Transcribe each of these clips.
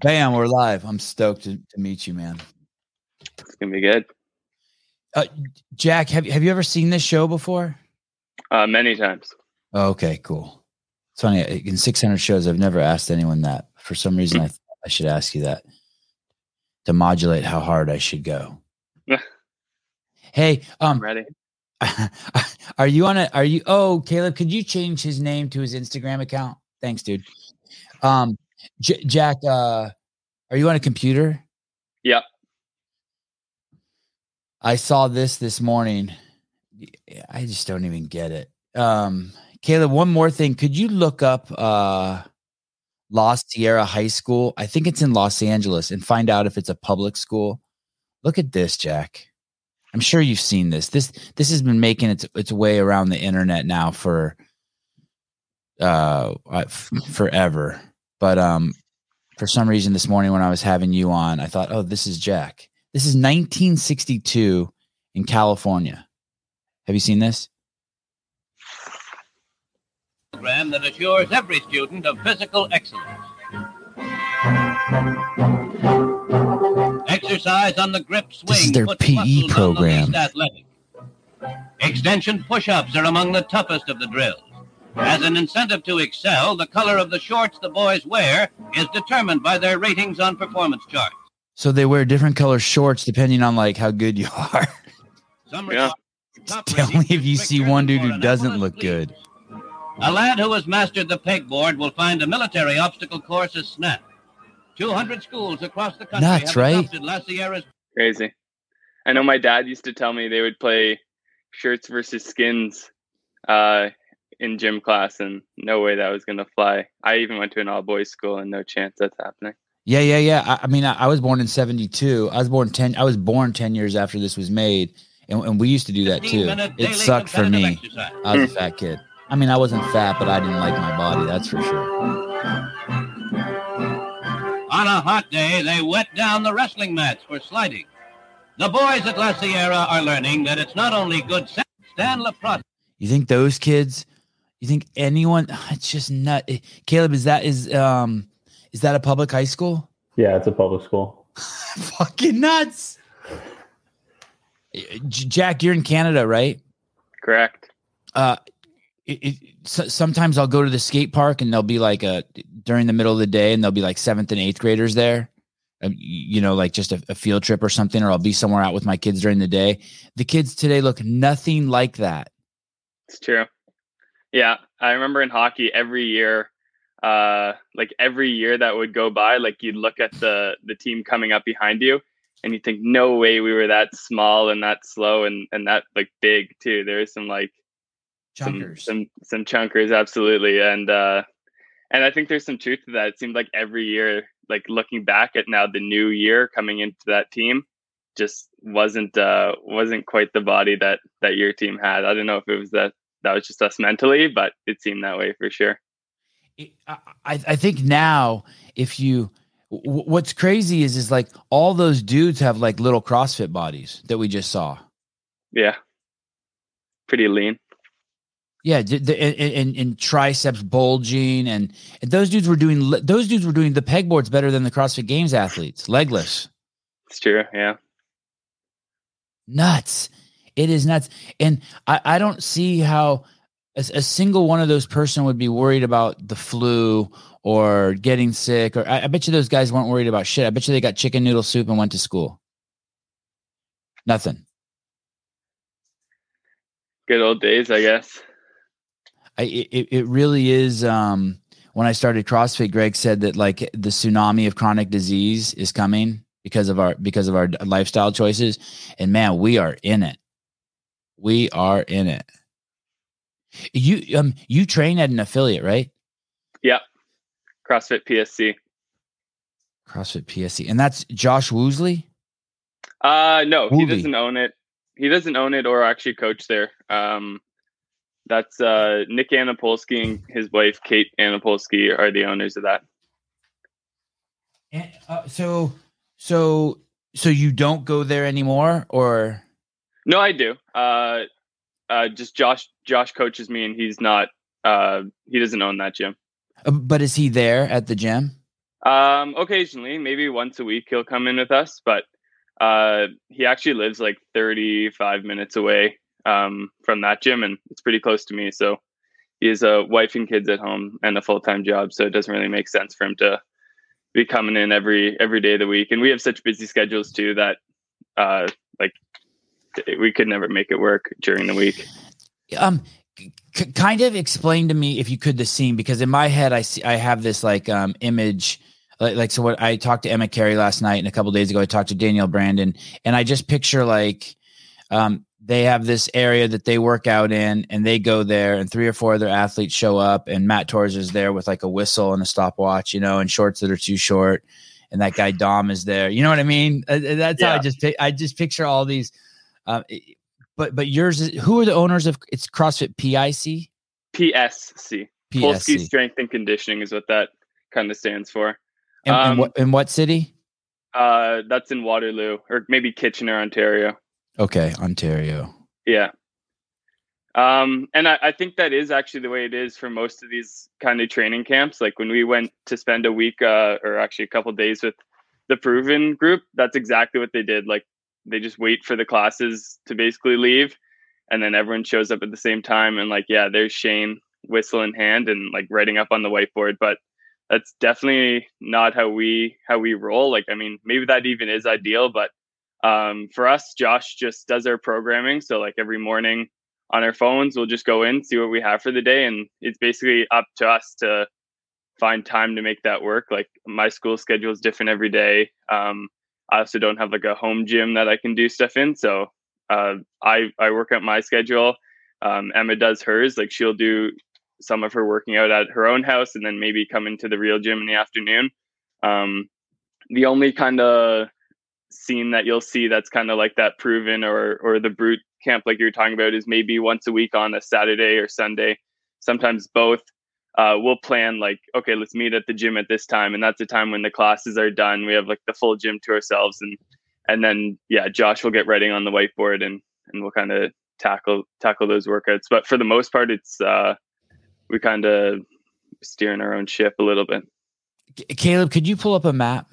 Bam, we're live. I'm stoked to, to meet you, man. It's gonna be good. Uh, Jack, have have you ever seen this show before? Uh, many times. Okay, cool. It's funny. In 600 shows, I've never asked anyone that. For some reason, I I should ask you that to modulate how hard I should go. hey, um, I'm ready. are you on a? Are you? Oh, Caleb, could you change his name to his Instagram account? Thanks, dude. Um, J- Jack, uh, are you on a computer? Yeah. I saw this this morning. I just don't even get it. Um, Caleb, one more thing. Could you look up uh La Sierra High School? I think it's in Los Angeles and find out if it's a public school. Look at this, Jack. I'm sure you've seen this. This this has been making its its way around the internet now for uh forever. But um for some reason this morning when I was having you on, I thought, "Oh, this is Jack." This is 1962 in California. Have you seen this? program that assures every student of physical excellence. Exercise on the grip swing. This is their PE program. Extension push-ups are among the toughest of the drills. As an incentive to excel, the color of the shorts the boys wear is determined by their ratings on performance charts. So they wear different color shorts depending on like how good you are. Some Yeah. Tell me if you see one dude who doesn't excellent look good. A lad who has mastered the pegboard will find a military obstacle course a snap. 200 schools across the country Nuts, have right? adopted La Sierra's Crazy. I know my dad used to tell me they would play shirts versus skins uh, in gym class, and no way that was gonna fly. I even went to an all boys school, and no chance that's happening. Yeah, yeah, yeah. I, I mean, I, I was born in '72. I was born ten. I was born ten years after this was made, and, and we used to do that too. It sucked for me. competitive exercise. I was a fat kid. I mean, I wasn't fat, but I didn't like my body. That's for sure. On a hot day, they wet down the wrestling mats for sliding. The boys at La Sierra are learning that it's not only good sense and lacrosse. You think those kids? You think anyone? It's just nut. eh, Caleb, is that is um is that a public high school? Yeah, it's a public school. Fucking nuts. Jack, you're in Canada, right? Correct. uh it, it, so, sometimes I'll go to the skate park and there'll be like a during the middle of the day and there'll be like seventh and eighth graders there, um, you know, like just a, a field trip or something, or I'll be somewhere out with my kids during the day. The kids today look nothing like that. It's true. Yeah, I remember in hockey every year, uh, like every year that would go by, like you'd look at the the team coming up behind you, and you think, no way we were that small and that slow and and that like big too. There is some like some, Chunkers. some some chunkers, absolutely, and uh, and I think there's some truth to that. It seemed like every year, like looking back at now the new year coming into that team, just wasn't uh wasn't quite the body that that your team had. I don't know if it was that that was just us mentally, but it seemed that way for sure. I, I think now if you w- what's crazy is is like all those dudes have like little CrossFit bodies that we just saw. Yeah, pretty lean. Yeah, the, and, and, and triceps bulging, and, and those dudes were doing those dudes were doing the pegboards better than the CrossFit Games athletes, legless. It's true. Yeah, Nuts! It is nuts, and I, I don't see how a, a single one of those person would be worried about the flu or getting sick. Or I, I bet you those guys weren't worried about shit. I bet you they got chicken noodle soup and went to school. Nothing. good old days, I guess. I, it, it really is. Um, when I started CrossFit, Greg said that like the tsunami of chronic disease is coming because of our because of our lifestyle choices, and man, we are in it. We are in it. You um you train at an affiliate, right? Yep. CrossFit PSC. CrossFit PSC, and that's Josh Woosley. Uh no, he doesn't own it. He doesn't own it or actually coach there. Um that's uh Nick Anapolsky and his wife Kate Anapolsky are the owners of that. And, uh, so so so you don't go there anymore, or No, I do. Uh uh just Josh Josh coaches me and he's not uh he doesn't own that gym. uh, but is he there at the gym? Um, occasionally, maybe once a week, he'll come in with us, but uh, he actually lives like 35 minutes away um, from that gym, and it's pretty close to me. So he has a wife and kids at home and a full time job, so it doesn't really make sense for him to be coming in every every day of the week. And we have such busy schedules too that uh, like we could never make it work during the week. Um, c- kind of explain to me if you could the scene because in my head I see I have this like um image like, like so what I talked to Emma Carey last night and a couple days ago I talked to Danielle Brandon and I just picture like um they have this area that they work out in and they go there and three or four other athletes show up and Matt Torres is there with like a whistle and a stopwatch, you know, and shorts that are too short. And that guy Dom is there. You know what I mean? Uh, uh, That's how I just I just picture all these. Um, but but yours is who are the owners of it's CrossFit PIC PSC, PSC Strength and Conditioning, is what that kind of stands for. in, in um, what in what city? Uh, that's in Waterloo or maybe Kitchener, Ontario. Okay, Ontario. Yeah. Um, and I, I think that is actually the way it is for most of these kind of training camps. Like when we went to spend a week, uh, or actually a couple days with the Proven group, that's exactly what they did. Like they just wait for the classes to basically leave, and then everyone shows up at the same time. And like, yeah, there's Shane, whistle in hand, and like writing up on the whiteboard. But that's definitely not how we how we roll. Like, I mean, maybe that even is ideal, but um, for us, Josh just does our programming. So like every morning on our phones, we'll just go in, see what we have for the day, and it's basically up to us to find time to make that work. Like my school schedule is different every day. Um, I also don't have like a home gym that I can do stuff in, so uh, I I work out my schedule. Um, Emma does hers. Like she'll do some of her working out at her own house, and then maybe come into the real gym in the afternoon. Um, the only kind of scene that you'll see that's kind of like that proven or or the brute camp like you're talking about is maybe once a week on a Saturday or Sunday, sometimes both. Uh, we'll plan like okay, let's meet at the gym at this time, and that's the time when the classes are done. We have like the full gym to ourselves, and and then yeah, Josh will get writing on the whiteboard, and and we'll kind of tackle tackle those workouts. But for the most part, it's uh, we kind of steering our own ship a little bit. Caleb, could you pull up a map?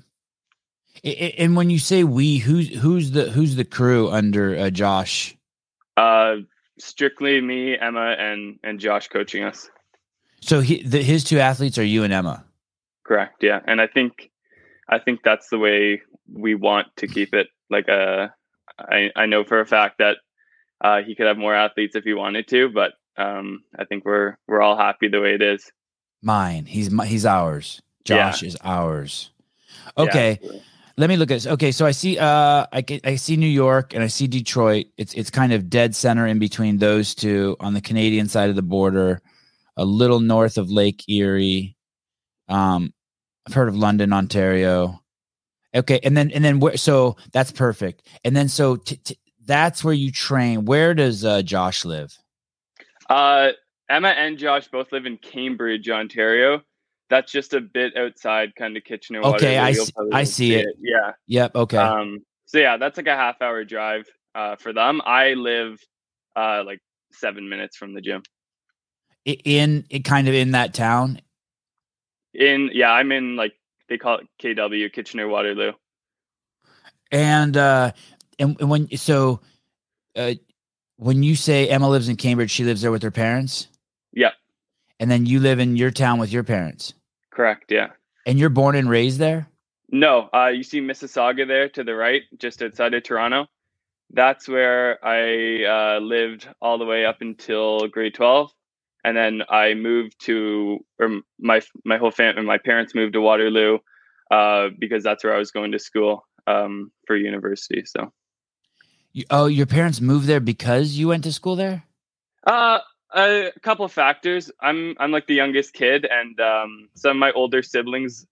And when you say we, who's who's the who's the crew under uh, Josh? Uh, strictly me, Emma, and and Josh coaching us. So he, the, his two athletes are you and Emma. Correct. Yeah, and I think I think that's the way we want to keep it. Like, uh, I I know for a fact that uh, he could have more athletes if he wanted to, but um, I think we're we're all happy the way it is. Mine. He's my, he's ours. Yeah. Josh is ours. Okay. absolutely. Let me look at this. Okay, so I see uh I get, I see New York and I see Detroit. It's it's kind of dead center in between those two on the Canadian side of the border, a little north of Lake Erie. Um I've heard of London, Ontario. Okay, and then and then where so that's perfect. And then so t- t- that's where you train. Where does uh Josh live? Uh, Emma and Josh both live in Cambridge, Ontario. That's just a bit outside, kind of Kitchener. Okay, I see- I see it. Yeah. Yep, okay. Um, so yeah, that's like a half hour drive uh, for them. I live uh, like seven minutes from the gym. In it kind of in that town. In yeah, I'm in like they call it KW Kitchener Waterloo. And uh and, and when so uh when you say Emma lives in Cambridge, she lives there with her parents? Yep, And then you live in your town with your parents. correct. Yeah. And you're born and raised there? No, uh, you see Mississauga there to the right, just outside of Toronto. That's where I uh, lived all the way up until grade twelve, and then I moved to, or my my whole family, my parents moved to Waterloo, uh, because that's where I was going to school um, for university. So, You, oh, your parents moved there because you went to school there? uh, a couple of factors. I'm I'm like the youngest kid, and um, some of my older siblings,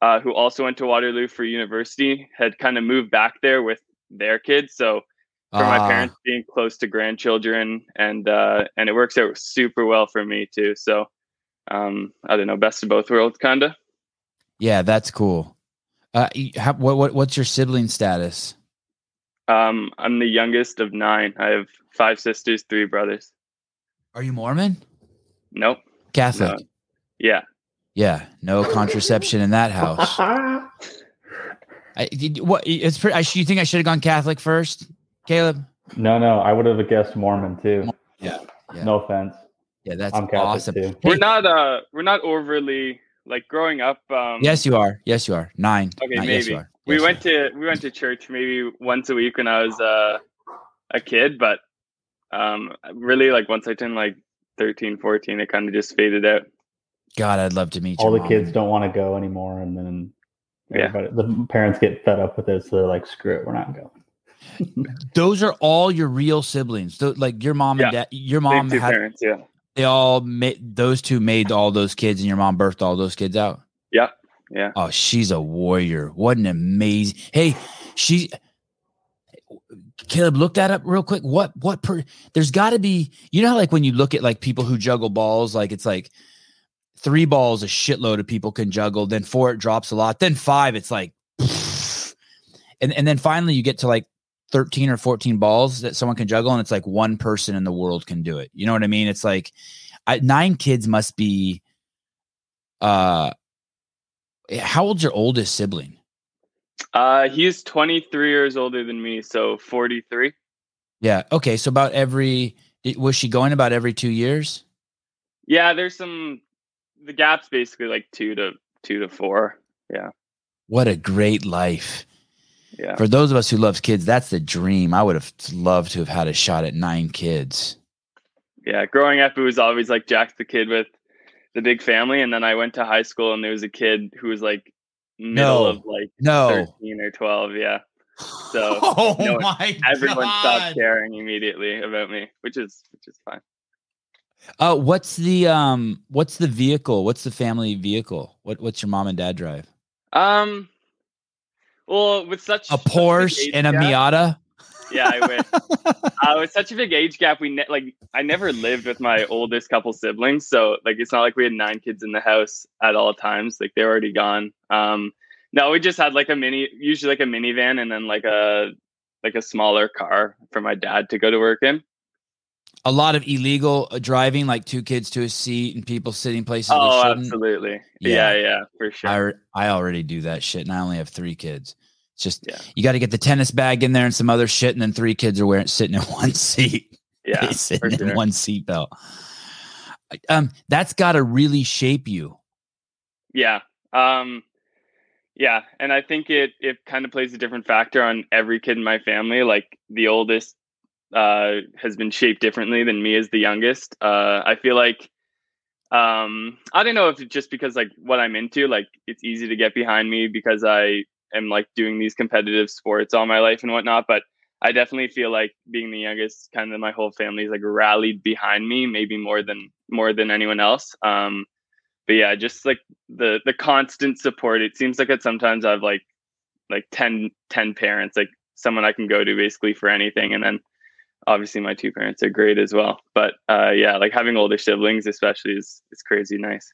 uh, who also went to Waterloo for university, had kind of moved back there with their kids. So for my Ah, parents being close to grandchildren and uh and it works out super well for me too so um i don't know best of both worlds kind of Yeah, that's cool. Uh how, what what what's your sibling status? um i'm the youngest of nine i have five sisters three brothers Are you Mormon? nope Catholic. yeah Yeah, no contraception in that house. I, did, what? It's pretty. I, you think I should have gone Catholic first, Caleb? No, no, I would have guessed Mormon too. Yeah, yeah. No offense. Yeah, that's I'm Catholic awesome. too. We're not uh we're not overly like growing up. Um, yes, you are. Yes, you are. Nine. Okay, Nine. Yes, maybe. you are. we Yes, went to we went to church maybe once a week when I was uh, a kid, but um, really like once I turned like 13, 14, it kind of just faded out. God, I'd love to meet All your the mom. kids don't want to go anymore, and then Yeah. everybody, the parents get fed up with it, so they're like, "Screw it, we're not going." Those are all your real siblings. Tho- like your mom and dad. Your mom had. parents, yeah. They all made. Those two made all those kids, and your mom birthed all those kids out. Yeah, yeah. Oh, she's a warrior. What an amazing. Hey, she. Caleb, look that up real quick. What what per? There's got to be. You know, how, like when you look at like people who juggle balls, like it's like three balls a shitload of people can juggle. Then four it drops a lot. Then five it's like, and and then finally you get to like thirteen or fourteen balls that someone can juggle, and it's like one person in the world can do it. You know what I mean? It's like I, nine kids must be. Uh, how old's your oldest sibling? Uh, he's 23 years older than me, so 43. Yeah. Okay. So about every was she going about every two years? Yeah, there's some the gap's basically like two to two to four. yeah What a great life. Yeah. For those of us who loves kids, that's the dream. I would have loved to have had a shot at nine kids. yeah growing up it was always like jack's the kid with the big family and then i went to high school and there was a kid who was like middle No. of like No. 13 or 12 yeah So, oh you know, my everyone God. stopped caring immediately about me which is which is fine Uh, what's the um what's the vehicle? What's the family vehicle? What what's your mom and dad drive? um well with such A such big Porsche and a gap- Miata? yeah i wish. Uh, with such a big age gap we ne- like i never lived with my oldest couple siblings so like it's not like we had nine kids in the house at all times like they're already gone. Um no we just had like a mini usually like a minivan and then like a like a smaller car for my dad to go to work in A lot of illegal uh, driving, like two kids to a seat and people sitting places oh absolutely Yeah. yeah yeah for sure I I already do that shit, and I only have three kids. It's just Yeah. you got to get the tennis bag in there and some other shit, and then three kids are wearing sitting in one seat. yeah sitting in one seat belt. Um, that's got to really shape you. Yeah. Um yeah, and I think it it kind of plays a different factor on every kid in my family. Like the oldest uh has been shaped differently than me as the youngest. Uh I feel like um I don't know if it's just because like what I'm into, like it's easy to get behind me because I am like doing these competitive sports all my life and whatnot, but I definitely feel like being the youngest, kind of my whole family's like rallied behind me, maybe more than more than anyone else. Um but yeah, just like the the constant support. It seems like it sometimes I've like like 10, 10 parents, like someone I can go to basically for anything. And then obviously my two parents are great as well. But uh yeah, like having older siblings especially is is crazy nice.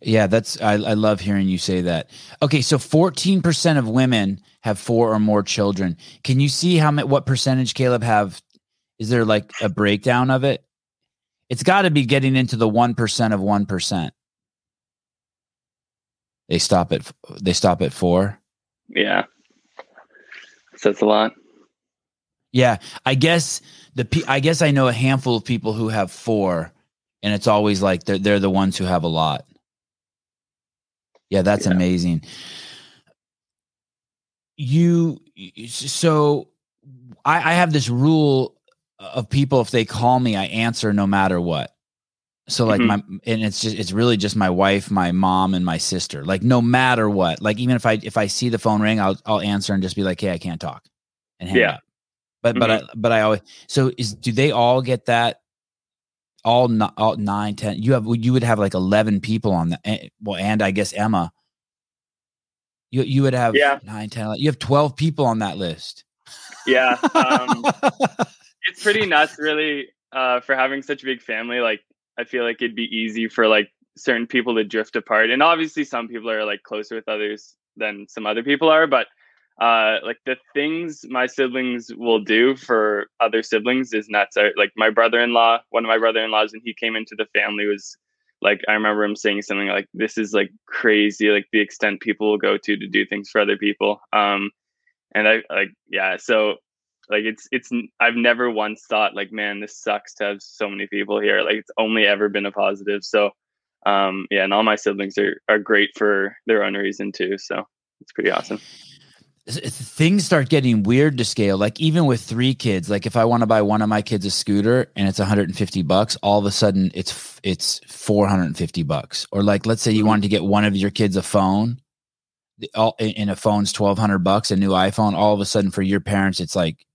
Yeah, that's I, I love hearing you say that. Okay, so fourteen percent of women have four or more children. Can you see how what percentage Caleb have? Is there like a breakdown of it? It's got to be getting into the one percent of one percent. They stop at they stop at four. Yeah. Says a lot. Yeah, I guess the pe- I guess I know a handful of people who have four, and it's always like they're they're the ones who have a lot. Yeah, that's Yeah. amazing. You so I, I have this rule of people if they call me, I answer no matter what. So like Mhm. my and it's just it's really just my wife, my mom, and my sister. Like no matter what. Like even if I if I see the phone ring, I'll I'll answer and just be like, hey, I can't talk, and hang Yeah. up. But but I but I always so is do they all get that? All, all nine, ten. You have you would have like eleven people on that. Well, and I guess Emma. You you would have Yeah. nine, ten. 11 You have twelve people on that list. Yeah. Um it's pretty nuts really uh for having such a big family like i feel like it'd be easy for like certain people to drift apart and obviously some people are like closer with others than some other people are but uh like the things my siblings will do for other siblings is nuts I, like my brother-in-law one of my brother-in-laws when he came into the family was like I remember him saying something like, "This is like crazy, like the extent people will go to to do things for other people." Um, and I like, yeah, so like it's it's I've never once thought like, man, this sucks to have so many people here. Like it's only ever been a positive. So, um, yeah, and all my siblings are are great for their own reason too. So it's pretty awesome things start getting weird to scale. Like even with three kids like if i want to buy one of my kids a scooter and it's 150 bucks all of a sudden it's it's 450 bucks. Or like let's say you mm-hmm. wanted to get one of your kids a phone all in a phone's 1200 bucks a new iphone all of a sudden for your parents it's like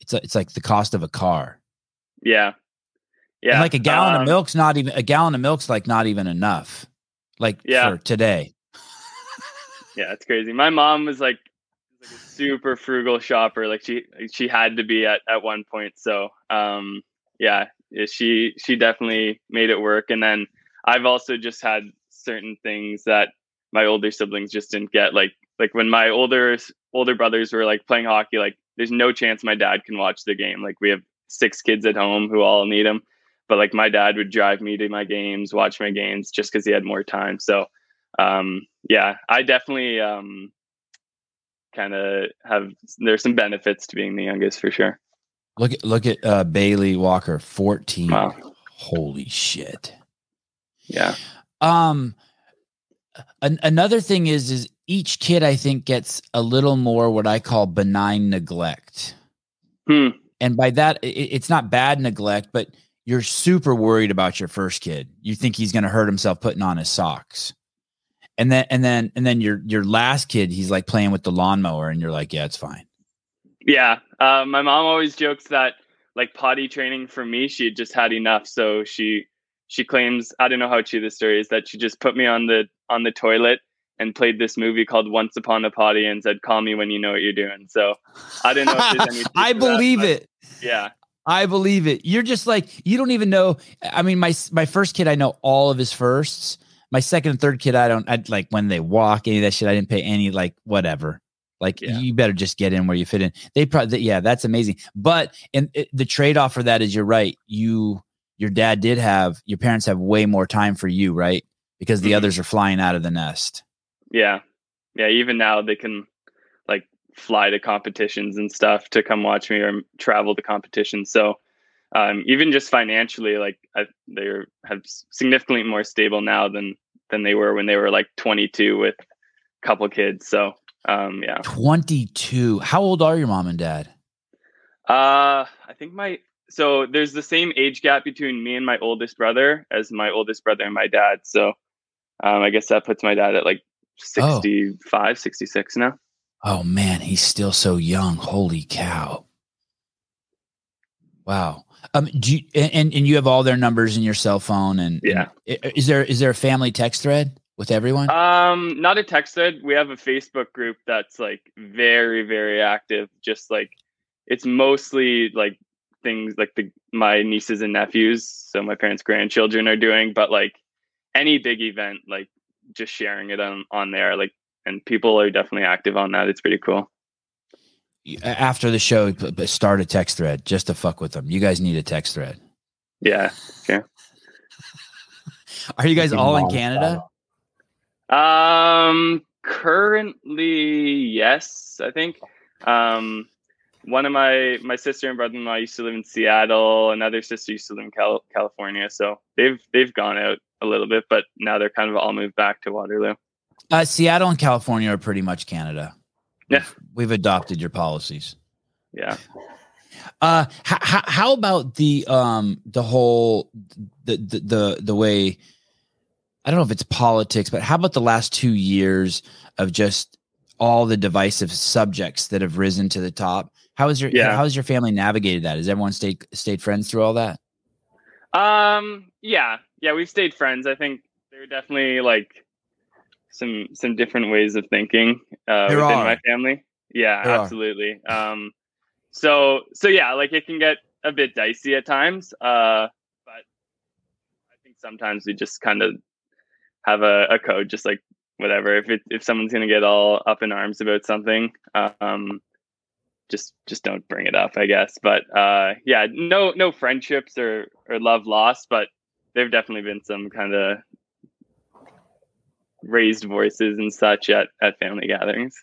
it's it's like the cost of a car. Yeah. Yeah and like a gallon um, of milk's not even a gallon of milk's like not even enough like yeah. for today yeah, it's crazy. My mom was like, like a super frugal shopper. Like she she had to be at at one point. So um yeah, she she definitely made it work. And then I've also just had certain things that my older siblings just didn't get. Like like when my older older brothers were like playing hockey, like there's no chance my dad can watch the game. Like we have six kids at home who all need him. But like my dad would drive me to my games, watch my games just because he had more time. So um, yeah, I definitely um, kind of have. There's some benefits to being the youngest for sure. Look at look at uh, Bailey Walker, fourteen. Wow. Holy shit. Yeah. Um. An- another thing is is each kid I think gets a little more what I call benign neglect. Hmm. And by that, it, it's not bad neglect, but you're super worried about your first kid. You think he's going to hurt himself putting on his socks and then and then and then your your last kid he's like playing with the lawnmower and you're like yeah it's fine yeah uh, my mom always jokes that like potty training for me she just had enough so she she claims i don't know how true the story is that she just put me on the on the toilet and played this movie called once upon a potty and said call me when you know what you're doing so i didn't know if there's any i believe that, it yeah I believe it. You're just like you don't even know. I mean, my my first kid, I know all of his firsts, my second and third kid, I don't I like when they walk any of that shit. I didn't pay any like whatever. Like yeah. you better just get in where you fit in. They probably yeah, that's amazing. But and it, the trade off for that is you're right. You your dad did have your parents have way more time for you, right? Because the mm-hmm. others are flying out of the nest. Yeah, yeah. Even now they can like fly to competitions and stuff to come watch me or travel to competitions. So um, even just financially, like I, they're have significantly more stable now than than they were when they were like 22 with a couple kids. So um, yeah, 22. How old are your mom and dad? Uh, I think my so there's the same age gap between me and my oldest brother as my oldest brother and my dad. So um, I guess that puts my dad at like 65, oh. 66 now. Oh man, he's still so young. Holy cow. Wow. Um, do you, and and you have all their numbers in your cell phone and yeah. And is there is there a family text thread with everyone? Um, not a text thread. We have a Facebook group that's like very very active. Just like it's mostly like things like the my nieces and nephews, so my parents' grandchildren are doing, but like any big event, like just sharing it on on there, like and people are definitely active on that. It's pretty cool after the show, start a text thread just to fuck with them. You guys need a text thread. Yeah. Yeah. Are you guys all in Canada? Um, currently, yes, I think. Um, one of my my sister and brother-in-law used to live in Seattle. Another sister used to live in Cal- California. So they've they've gone out a little bit, but now they're kind of all moved back to Waterloo. Uh, Seattle and California are pretty much Canada. Yeah, we've adopted your policies. Yeah. Uh, how, how about the um the whole the, the the the way I don't know if it's politics, but how about the last two years of just all the divisive subjects that have risen to the top? How is your yeah. how has your family navigated that? Has everyone stayed stayed friends through all that? Um, yeah, yeah, we've stayed friends. I think they're definitely like some some different ways of thinking uh, within are. my family. Yeah, there absolutely. Um, so so yeah, like it can get a bit dicey at times, uh, but I think sometimes we just kind of have a, a code, just like whatever. If it, if someone's gonna get all up in arms about something, um, just just don't bring it up, I guess. But uh, yeah, no no friendships or or love lost, but there've definitely been some kind of raised voices and such at at family gatherings.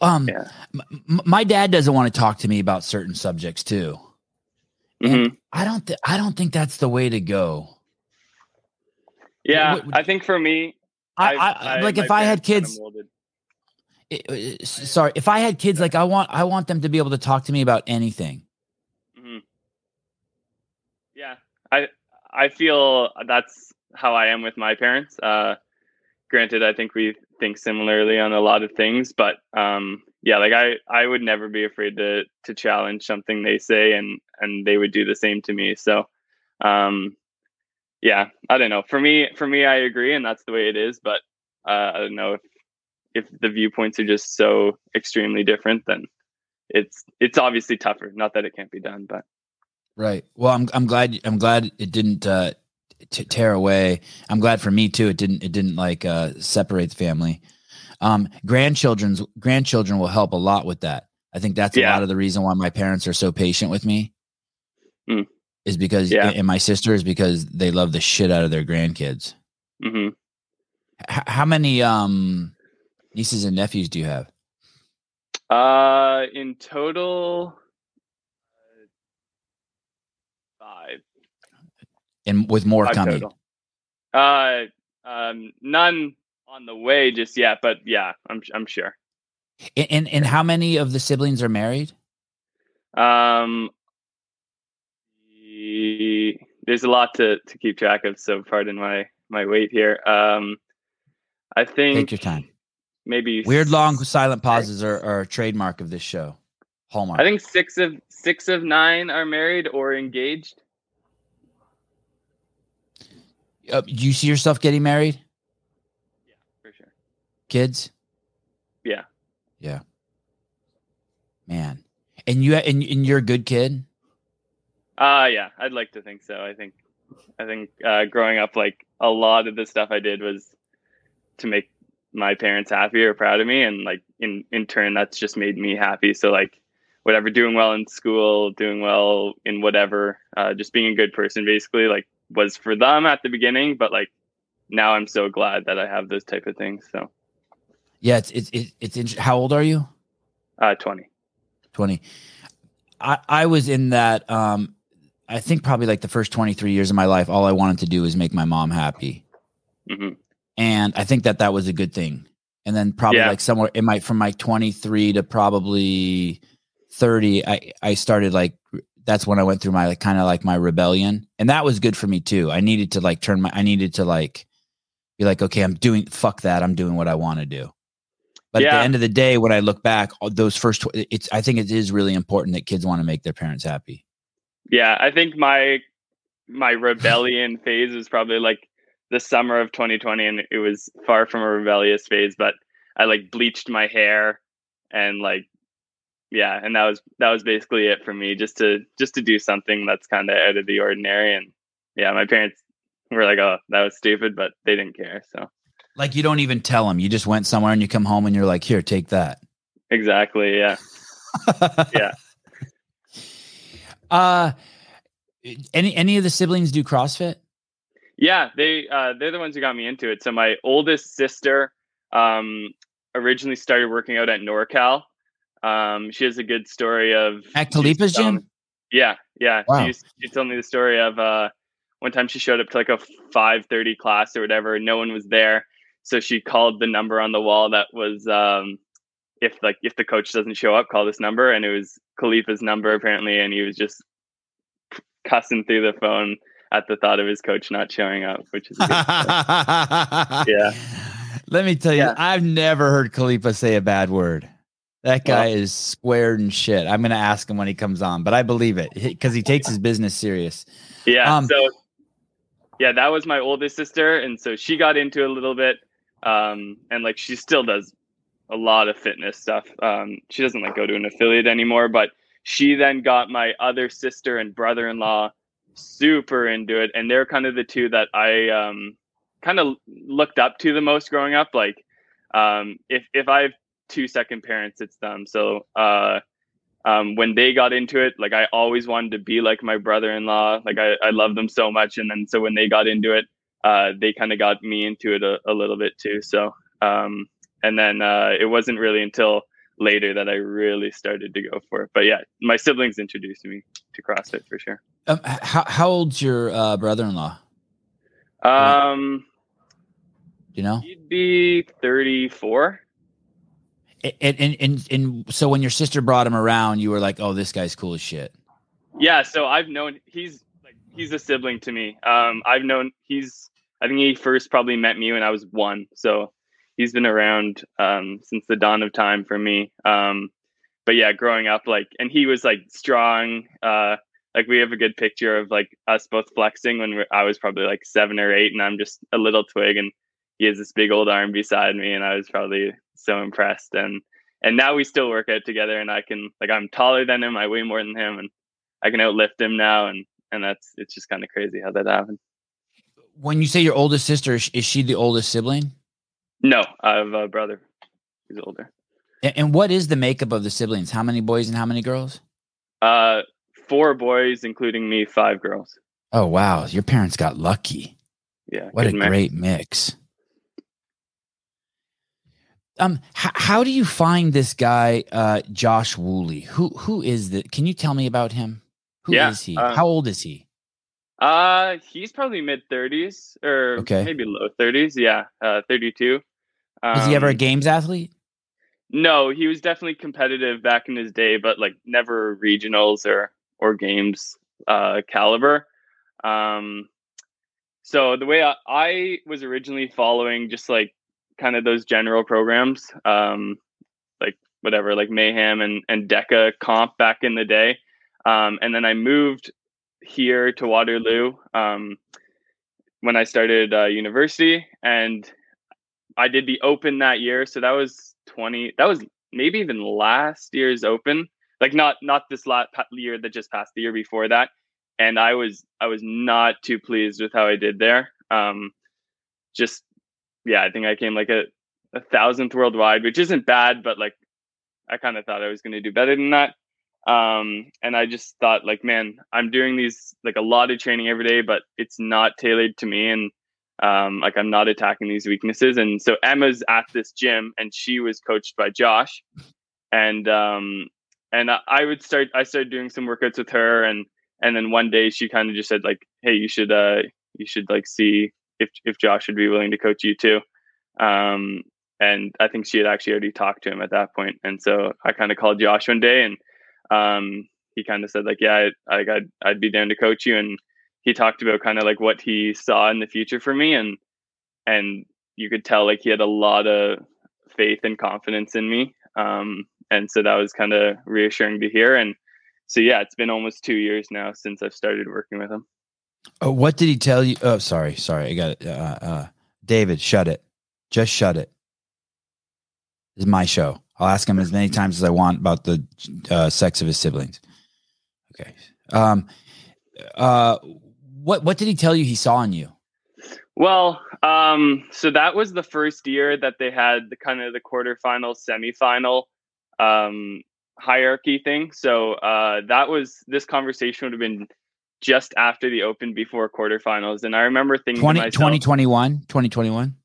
Um, Yeah. m- my dad doesn't want to talk to me about certain subjects too. Mhm. I don't. Th- I don't think that's the way to go. Yeah, what would- I think for me, I, I've- I, like if I had kids. i- i- s- sorry, if I had kids, like I want, I want them to be able to talk to me about anything. Mhm. Yeah, I I feel that's how I am with my parents. Uh, granted, I think we think similarly on a lot of things, but um, yeah, like I I would never be afraid to to challenge something they say, and and they would do the same to me. So, um, yeah, I don't know. For me, for me, I agree, and that's the way it is. But uh, I don't know if if the viewpoints are just so extremely different, then it's it's obviously tougher. Not that it can't be done, but. Right. Well, I'm I'm glad I'm glad it didn't uh, t- tear away. I'm glad for me too. It didn't it didn't like uh, separate the family. Um, grandchildren's grandchildren will help a lot with that. I think that's a lot of the reason why my parents are so patient with me. Mm. Is because Yeah. and my sister is because they love the shit out of their grandkids. Mm-hmm. H- how many um nieces and nephews do you have? Uh, in total, uh, five. And with more coming. total. Uh, um, none on the way just yet, but yeah, I'm I'm sure. And, and and how many of the siblings are married? Um, there's a lot to to keep track of, so pardon my my weight here. Um, I think Take your time. maybe Weird long silent pauses are, are a trademark of this show. Hallmark. I think six of six of nine are married or engaged. Uh, do you see yourself getting married? Yeah, for sure. Kids? Yeah. Yeah. Man. And you and, and you're a good kid? Uh yeah, I'd like to think so. I think I think uh growing up like a lot of the stuff I did was to make my parents happy or proud of me and like in in turn that's just made me happy. So like whatever doing well in school, doing well in whatever, uh just being a good person basically like was for them at the beginning, but like now I'm so glad that I have those type of things. So Yeah, it's it's it's, it's int- how old are you? uh 20. 20. I I was in that um I think probably like the first 23 years of my life all I wanted to do was make my mom happy. hmm and I think that that was a good thing. And then probably Yeah. like somewhere it might from like 23 to probably 30, I I started like that's when I went through my like kind of like my rebellion, and that was good for me too. I needed to like turn my I needed to like be like okay, I'm doing fuck that, I'm doing what I want to do. But at the end of the day, when I look back, those first tw- it's I think it is really important that kids want to make their parents happy. Yeah, I think my my rebellion phase was probably like the summer of 2020 and it was far from a rebellious phase, but I like bleached my hair and like yeah, and that was that was basically it for me just to just to do something that's kind of out of the ordinary and yeah, my parents were like, "Oh, that was stupid," but they didn't care. So, Like you don't even tell them. You just went somewhere and you come home and you're like, "Here, take that." exactly, yeah. Yeah. Uh any any of the siblings do CrossFit? Yeah, they uh, they're the ones who got me into it. So my oldest sister um, originally started working out at NorCal. Um, she has a good story of Khalipa's gym? Yeah, yeah. Wow. She, used, she told me the story of uh, one time she showed up to like a five thirty class or whatever. and No one was there, so she called the number on the wall that was um, if like if the coach doesn't show up, call this number, and it was Khalipa's number apparently, and he was just cussing through the phone at the thought of his coach not showing up, which is a good story. Yeah. Let me tell you, Yeah. I've never heard Khalifa say a bad word. That guy is squared and shit. I'm gonna ask him when he comes on, but I believe it because he takes his business serious. Yeah. Um, so yeah, that was my oldest sister, and so she got into it a little bit, um, and like she still does a lot of fitness stuff. Um, she doesn't like go to an affiliate anymore, but she then got my other sister and brother-in-law super into it, and they're kind of the two that I um, kind of looked up to the most growing up. Like, um, if if I have two second parents, it's them. So. Uh, um, when they got into it, like I always wanted to be like my brother-in-law. Like I, I love them so much, and then so when they got into it, uh, they kind of got me into it a, a, little bit too. So, um, and then uh, it wasn't really until later that I really started to go for it. But yeah, my siblings introduced me to CrossFit for sure. Um, how how old's your uh, brother-in-law? Um, you know, he'd be thirty-four. And, and and and so when your sister brought him around, you were like, "Oh, this guy's cool as shit." Yeah, so I've known he's like he's a sibling to me. Um, I've known he's I think he first probably met me when I was one, so he's been around um, since the dawn of time for me. Um, but yeah, growing up, like, and he was like strong. Uh, like we have a good picture of like us both flexing when I was probably like seven or eight, and I'm just a little twig, and he has this big old arm beside me, and I was probably so impressed. And and now we still work out together, and I can like I'm taller than him, I weigh more than him, and I can outlift him now, and and that's it's just kind of crazy how that happened. When you say your oldest sister, is she the oldest sibling? No, I have a brother. He's older. And what is the makeup of the siblings? How many boys and how many girls? Uh, four boys, including me, five girls. Oh wow, your parents got lucky. Yeah, what a mix. great mix. Um, h- how do you find this guy, uh, Josh Woolley? Who who is that? Can you tell me about him? Who yeah, is he? Uh, how old is he? Uh, he's probably mid thirties or okay. maybe low thirties. Yeah, uh, thirty-two. Um, was he ever a um, games athlete? No, he was definitely competitive back in his day, but like never regionals or or games uh, caliber. Um, so the way I, I, was originally following just like kind of those general programs, um, like whatever, like Mayhem and and Deca comp back in the day, um, and then I moved here to Waterloo um, when I started uh, university, and I did the Open that year. So that was twenty. That was maybe even last year's Open, like not not this last year that just passed, the year before that. And I was I was not too pleased with how I did there. Um, just yeah, I think I came like a a thousandth worldwide, which isn't bad, but like I kind of thought I was going to do better than that. Um and i just thought like man i'm doing these like a lot of training every day but it's not tailored to me and um like i'm not attacking these weaknesses. And so emma's at this gym and she was coached by josh. And um and i would start i started doing some workouts with her and and then one day she kind of just said like hey you should uh you should like see if if josh would be willing to coach you too um and i think she had actually already talked to him at that point and so i kind of called josh one day and um, he kind of said like, yeah, I, I, I'd, I'd be down to coach you. And he talked about kind of like what he saw in the future for me. And, and you could tell like he had a lot of faith and confidence in me. Um, and so that was kind of reassuring to hear. And so, yeah, it's been almost two years now since I've started working with him. Oh, what did he tell you? Oh, sorry, sorry. I got it. Uh, uh, David, shut it. Just shut it. This is my show. I'll ask him as many times as I want about the uh, sex of his siblings. Okay. Um, uh, what what did he tell you he saw in you? Well, um, so that was the first year that they had the kind of the quarterfinal, semifinal um, hierarchy thing. So uh, that was this conversation would have been just after the open before quarterfinals. And I remember thinking 20, myself, 2021, 2021.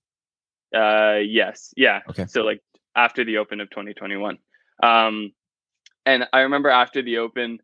Uh, yes. Yeah. Okay. So like after the Open of 2021. Um, and I remember after the Open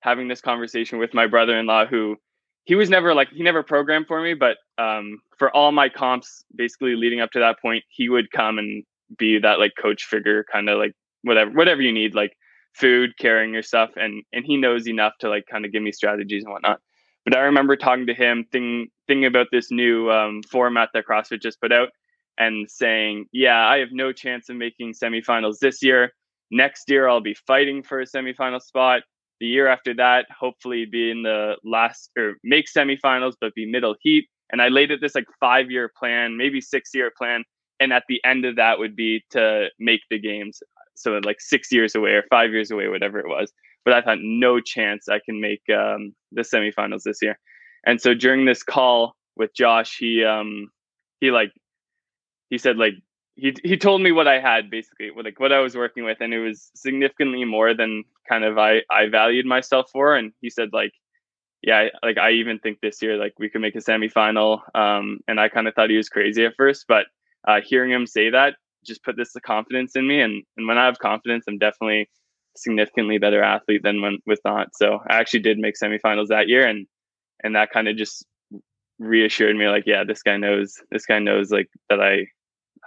having this conversation with my brother-in-law, who he was never like he never programmed for me, but um, for all my comps, basically leading up to that point, he would come and be that like coach figure, kind of like whatever whatever you need, like food, carrying your stuff, and and he knows enough to like kind of give me strategies and whatnot. But I remember talking to him, thinking thinking about this new um, format that CrossFit just put out, and saying, yeah, I have no chance of making semifinals this year. Next year, I'll be fighting for a semifinal spot. The year after that, hopefully be in the last or make semifinals, but be middle heat. And I laid out this like five year plan, maybe six year plan. And at the end of that would be to make the games. So like six years away or five years away, whatever it was. But I thought no chance I can make um, the semifinals this year. And so during this call with Josh, he um, he like he said like he he told me what I had basically, like what I was working with, and it was significantly more than kind of I I valued myself for. And he said like, yeah, like I even think this year like we could make a semifinal. Um, and I kind of thought he was crazy at first, but uh, hearing him say that just put this confidence in me. And and when I have confidence, I'm definitely significantly better athlete than when with not. So I actually did make semifinals that year, and and that kind of just reassured me like, yeah, this guy knows this guy knows like that I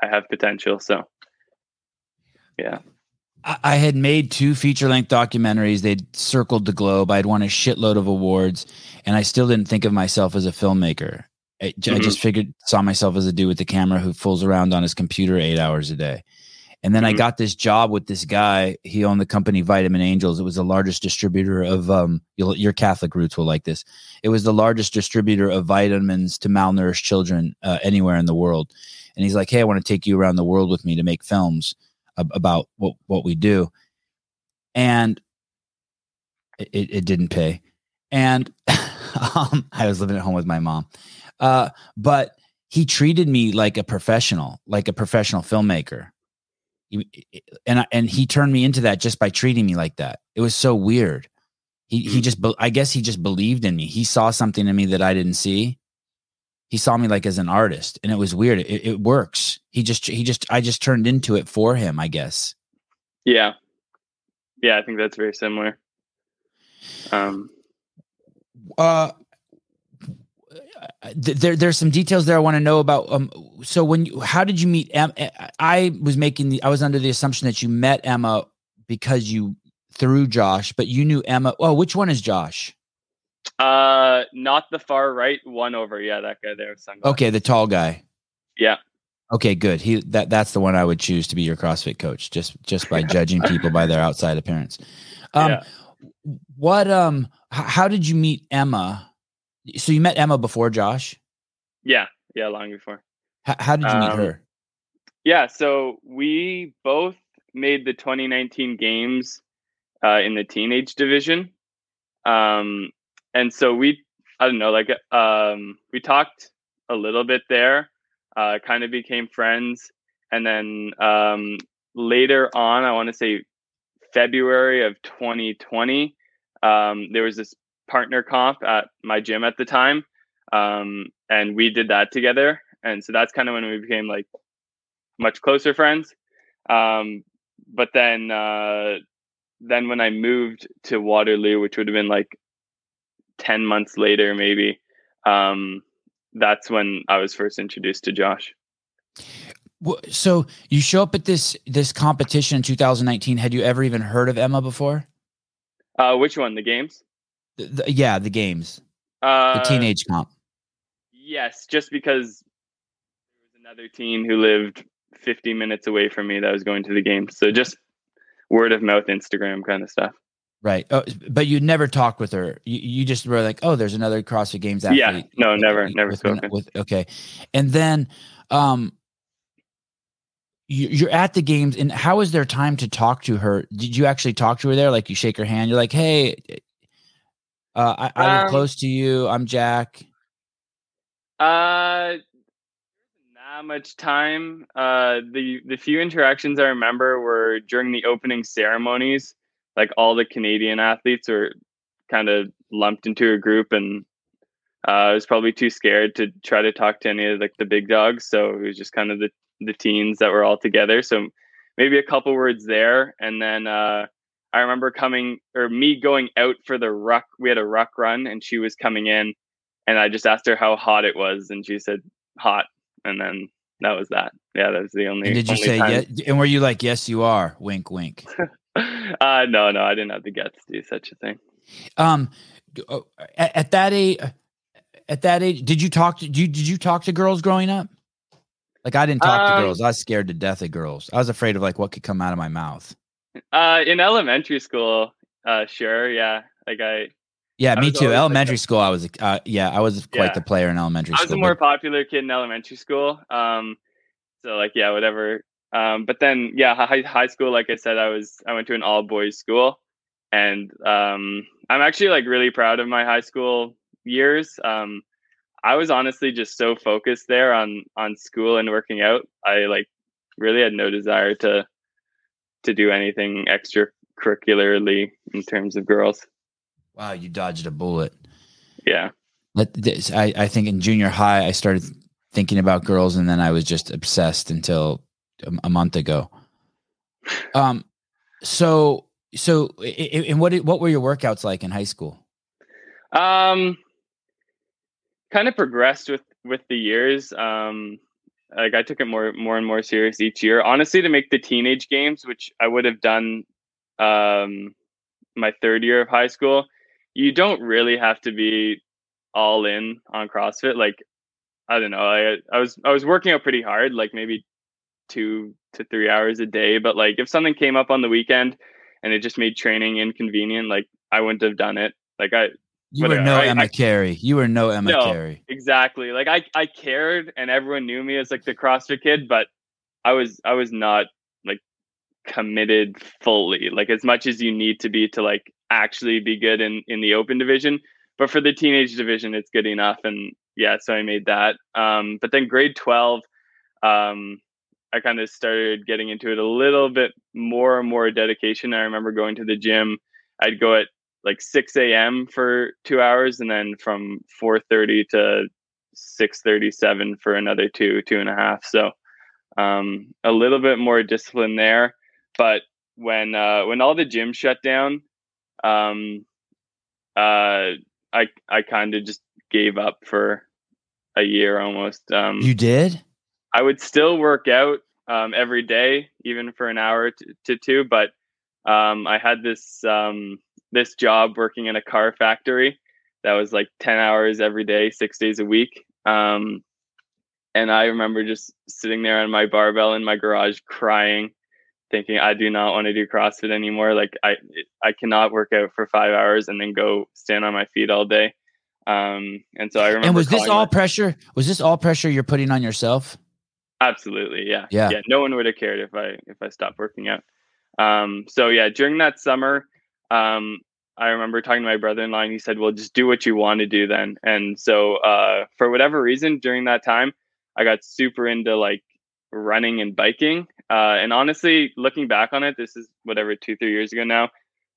I have potential. So, yeah. I had made two feature length documentaries. They'd circled the globe. I'd won a shitload of awards, and I still didn't think of myself as a filmmaker. I, mm-hmm. I just figured, saw myself as a dude with the camera who fools around on his computer eight hours a day. And then mm-hmm. I got this job with this guy. He owned the company Vitamin Angels. It was the largest distributor of um your Catholic roots will like this. It was the largest distributor of vitamins to malnourished children uh, anywhere in the world and he's like, "Hey, I want to take you around the world with me to make films ab- about what what we do," and it, it didn't pay, and um, I was living at home with my mom, uh, but he treated me like a professional, like a professional filmmaker. and and he turned me into that just by treating me like that. It was so weird. He he mm. just I guess he just believed in me. He saw something in me that I didn't see, he saw me like as an artist and it was weird it, it, works he just he just i just turned into it for him i guess yeah yeah i think that's very similar um uh there there's some details there i want to know about um so when you how did you meet emma i was making the i was under the assumption that you met emma because you through josh but you knew emma oh which one is josh uh, not the far right, one over. Yeah, that guy there. Sunglasses. Okay, the tall guy. Yeah. Okay, good. He that that's the one I would choose to be your CrossFit coach, just just by judging people by their outside appearance. Um, yeah. what um, h- how did you meet Emma? So you met Emma before Josh? Yeah, yeah, long before. H- how did you meet um, her? Yeah, so we both made the 2019 games uh, in the teenage division. Um, and so we i don't know like um we talked a little bit there uh kind of became friends and then um later on i want to say february of 2020 um there was this partner comp at my gym at the time um and we did that together and so that's kind of when we became like much closer friends um but then uh then when i moved to waterloo which would have been like 10 months later, maybe, um, that's when I was first introduced to Josh. So you show up at this this competition in 2019. Had you ever even heard of Emma before? Uh, which one? The games? The, the, yeah, the games. Uh, the teenage comp. Yes, just because there was another teen who lived 50 minutes away from me that was going to the game. So just word of mouth, Instagram kind of stuff. Right. Oh, but you never talked with her. You, you just were like, oh, there's another CrossFit Games athlete. Yeah. No, never, never with, spoken. With, okay. And then um, you, you're at the games, and how is there time to talk to her? Did you actually talk to her there? Like you shake her hand, you're like, hey, uh, I, I live um, close to you. I'm Jack. Uh, not much time. Uh, the the few interactions I remember were during the opening ceremonies like all the Canadian athletes were kind of lumped into a group and uh, I was probably too scared to try to talk to any of like the big dogs. So it was just kind of the, the teens that were all together. So maybe a couple words there. And then uh, I remember coming or me going out for the ruck. We had a ruck run and she was coming in and I just asked her how hot it was. And she said hot. And then that was that. Yeah, that was the only. And did you say yes? And were you like, yes, you are? Wink, wink. uh, no, no, I didn't have the guts to do such a thing. Um, uh, at, at that age, at that age, did you talk to did you, did you talk to girls growing up? Like I didn't talk um, to girls. I was scared to death of girls. I was afraid of like what could come out of my mouth. Uh, in elementary school, uh, sure, yeah. Like I. Yeah, I me too. Elementary like school, I was, uh, yeah, I was quite yeah. the player in elementary school. I was a more but... popular kid in elementary school. Um, so like, yeah, whatever um, but then, yeah, high, high school, like I said, I was I went to an all boys school, and um, I'm actually like really proud of my high school years. Um, I was honestly just so focused there on on school and working out. I like really had no desire to to do anything extracurricularly in terms of girls. Wow, you dodged a bullet. Yeah. But this, I, I think in junior high, I started thinking about girls, and then I was just obsessed until a, a month ago. Um, so so, and what what were your workouts like in high school? Um, kind of progressed with with the years. Um, like I took it more more and more serious each year. Honestly, to make the teenage games, which I would have done um my third year of high school, you don't really have to be all in on CrossFit. Like I don't know, I I was I was working out pretty hard, like maybe two to three hours a day. But like if something came up on the weekend and it just made training inconvenient, like I wouldn't have done it. Like I you were no I, Emma I, Carey. You were no Emma no, Carey. Exactly. Like I, I cared and everyone knew me as like the CrossFit kid, but I was I was not like committed fully, like as much as you need to be to like actually be good in in the open division. But for the teenage division, it's good enough. And yeah, so I made that. Um, but then grade 12, um, I kind of started getting into it a little bit more and more dedication. I remember going to the gym. I'd go at like 6 a.m. for two hours, and then from 4:30 to 6:37 for another two, two and a half. So um, a little bit more discipline there. But when uh, when all the gyms shut down, um, uh, I I kind of just gave up for a year almost. Um, you did? I would still work out um, every day, even for an hour to, to two. But um, I had this um, this job working in a car factory that was like 10 hours every day, six days a week. Um, and I remember just sitting there on my barbell in my garage crying, thinking, I do not want to do CrossFit anymore. Like I, I cannot work out for five hours and then go stand on my feet all day. Um, and so I remember. And was this all my- pressure? Was this all pressure you're putting on yourself? Absolutely. Yeah. Yeah. Yeah. No one would have cared if I, if I stopped working out. Um, so yeah, during that summer, um, I remember talking to my brother-in-law and he said, well, just do what you want to do then. And so, uh, for whatever reason during that time, I got super into like running and biking. Uh, and honestly, looking back on it, this is whatever, two, three years ago now.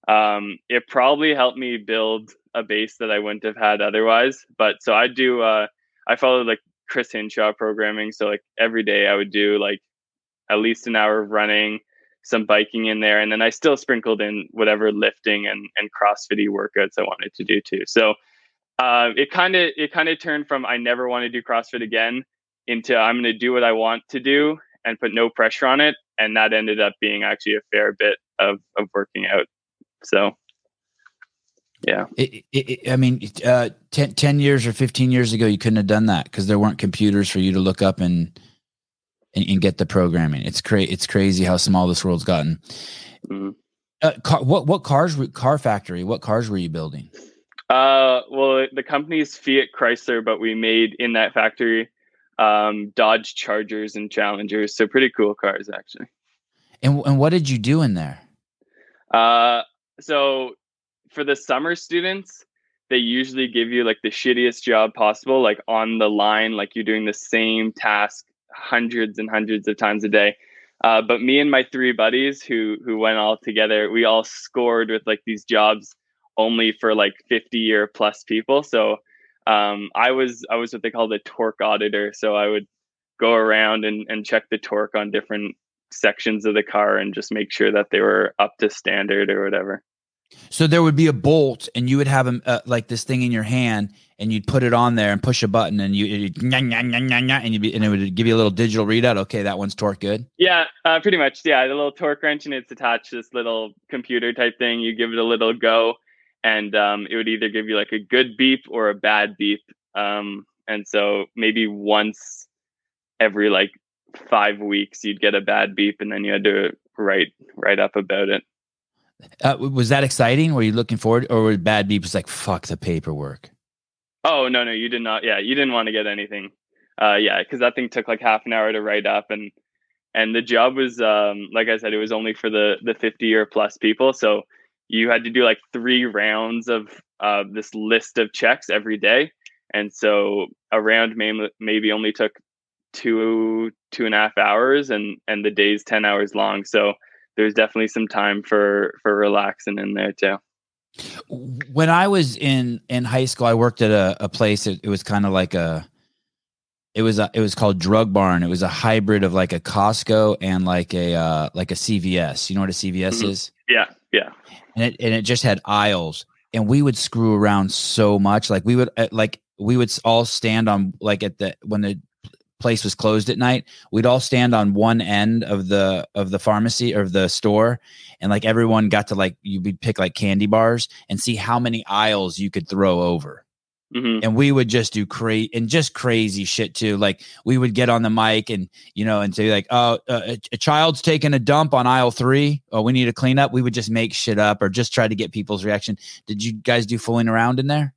Um, it probably helped me build a base that I wouldn't have had otherwise. But so I do, uh, I follow like Chris Hinshaw programming. So like every day I would do like at least an hour of running, some biking in there, and then I still sprinkled in whatever lifting and and CrossFitty workouts I wanted to do too. So uh, it kind of it kind of turned from I never want to do CrossFit again into I'm going to do what I want to do and put no pressure on it, and that ended up being actually a fair bit of of working out. So yeah it, it, i mean uh 10, 10, years or 15 years ago you couldn't have done that because there weren't computers for you to look up and and, and get the programming. It's crazy. It's crazy how small this world's gotten. Mm-hmm. Uh, car, what what cars? Car factory? What cars were you building? Uh, well, the company's Fiat Chrysler, but we made in that factory um, Dodge Chargers and Challengers. So pretty cool cars, actually. And and what did you do in there? Uh, so for the summer students, they usually give you like the shittiest job possible, like on the line, like you're doing the same task hundreds and hundreds of times a day. Uh, but me and my three buddies who who went all together, we all scored with like these jobs only for like 50 year plus people. So um, I was I was what they call the torque auditor. So I would go around and, and check the torque on different sections of the car and just make sure that they were up to standard or whatever. So there would be a bolt, and you would have a, uh, like this thing in your hand, and you'd put it on there and push a button, and you and you'd be, and it would give you a little digital readout. Okay, that one's torque good. Yeah, uh, pretty much. Yeah, the little torque wrench, and it's attached to this little computer type thing. You give it a little go, and um, it would either give you like a good beep or a bad beep. Um, and so maybe once every like five weeks, you'd get a bad beep, and then you had to write write up about it. Uh, was that exciting? Were you looking forward, or were bad beeps like fuck the paperwork? Oh no, no, you did not. Yeah, you didn't want to get anything. Uh, yeah, because that thing took like half an hour to write up, and and the job was um, like I said, it was only for the the fifty year plus people. So you had to do like three rounds of uh, this list of checks every day, and so a round may, maybe only took two two and a half hours, and and the day's ten hours long. So there's definitely some time for for relaxing in there too. When I was in in high school, I worked at a, a place. It, it was kind of like a it was a, it was called Drug Barn. It was a hybrid of like a Costco and like a uh, like a CVS. You know what a CVS Mhm. is? Yeah, yeah. And it and it just had aisles, and we would screw around so much. Like we would uh, like we would all stand on like at the when the place was closed at night. We'd all stand on one end of the of the pharmacy or the store, and like everyone got to like you would pick like candy bars and see how many aisles you could throw over hmm and we would just do crazy and just crazy shit too. Like we would get on the mic and you know and say like, "Oh, uh, a, a child's taking a dump on aisle three. Oh, we need to clean up." We would just make shit up or just try to get people's reaction. Did you guys do fooling around in there?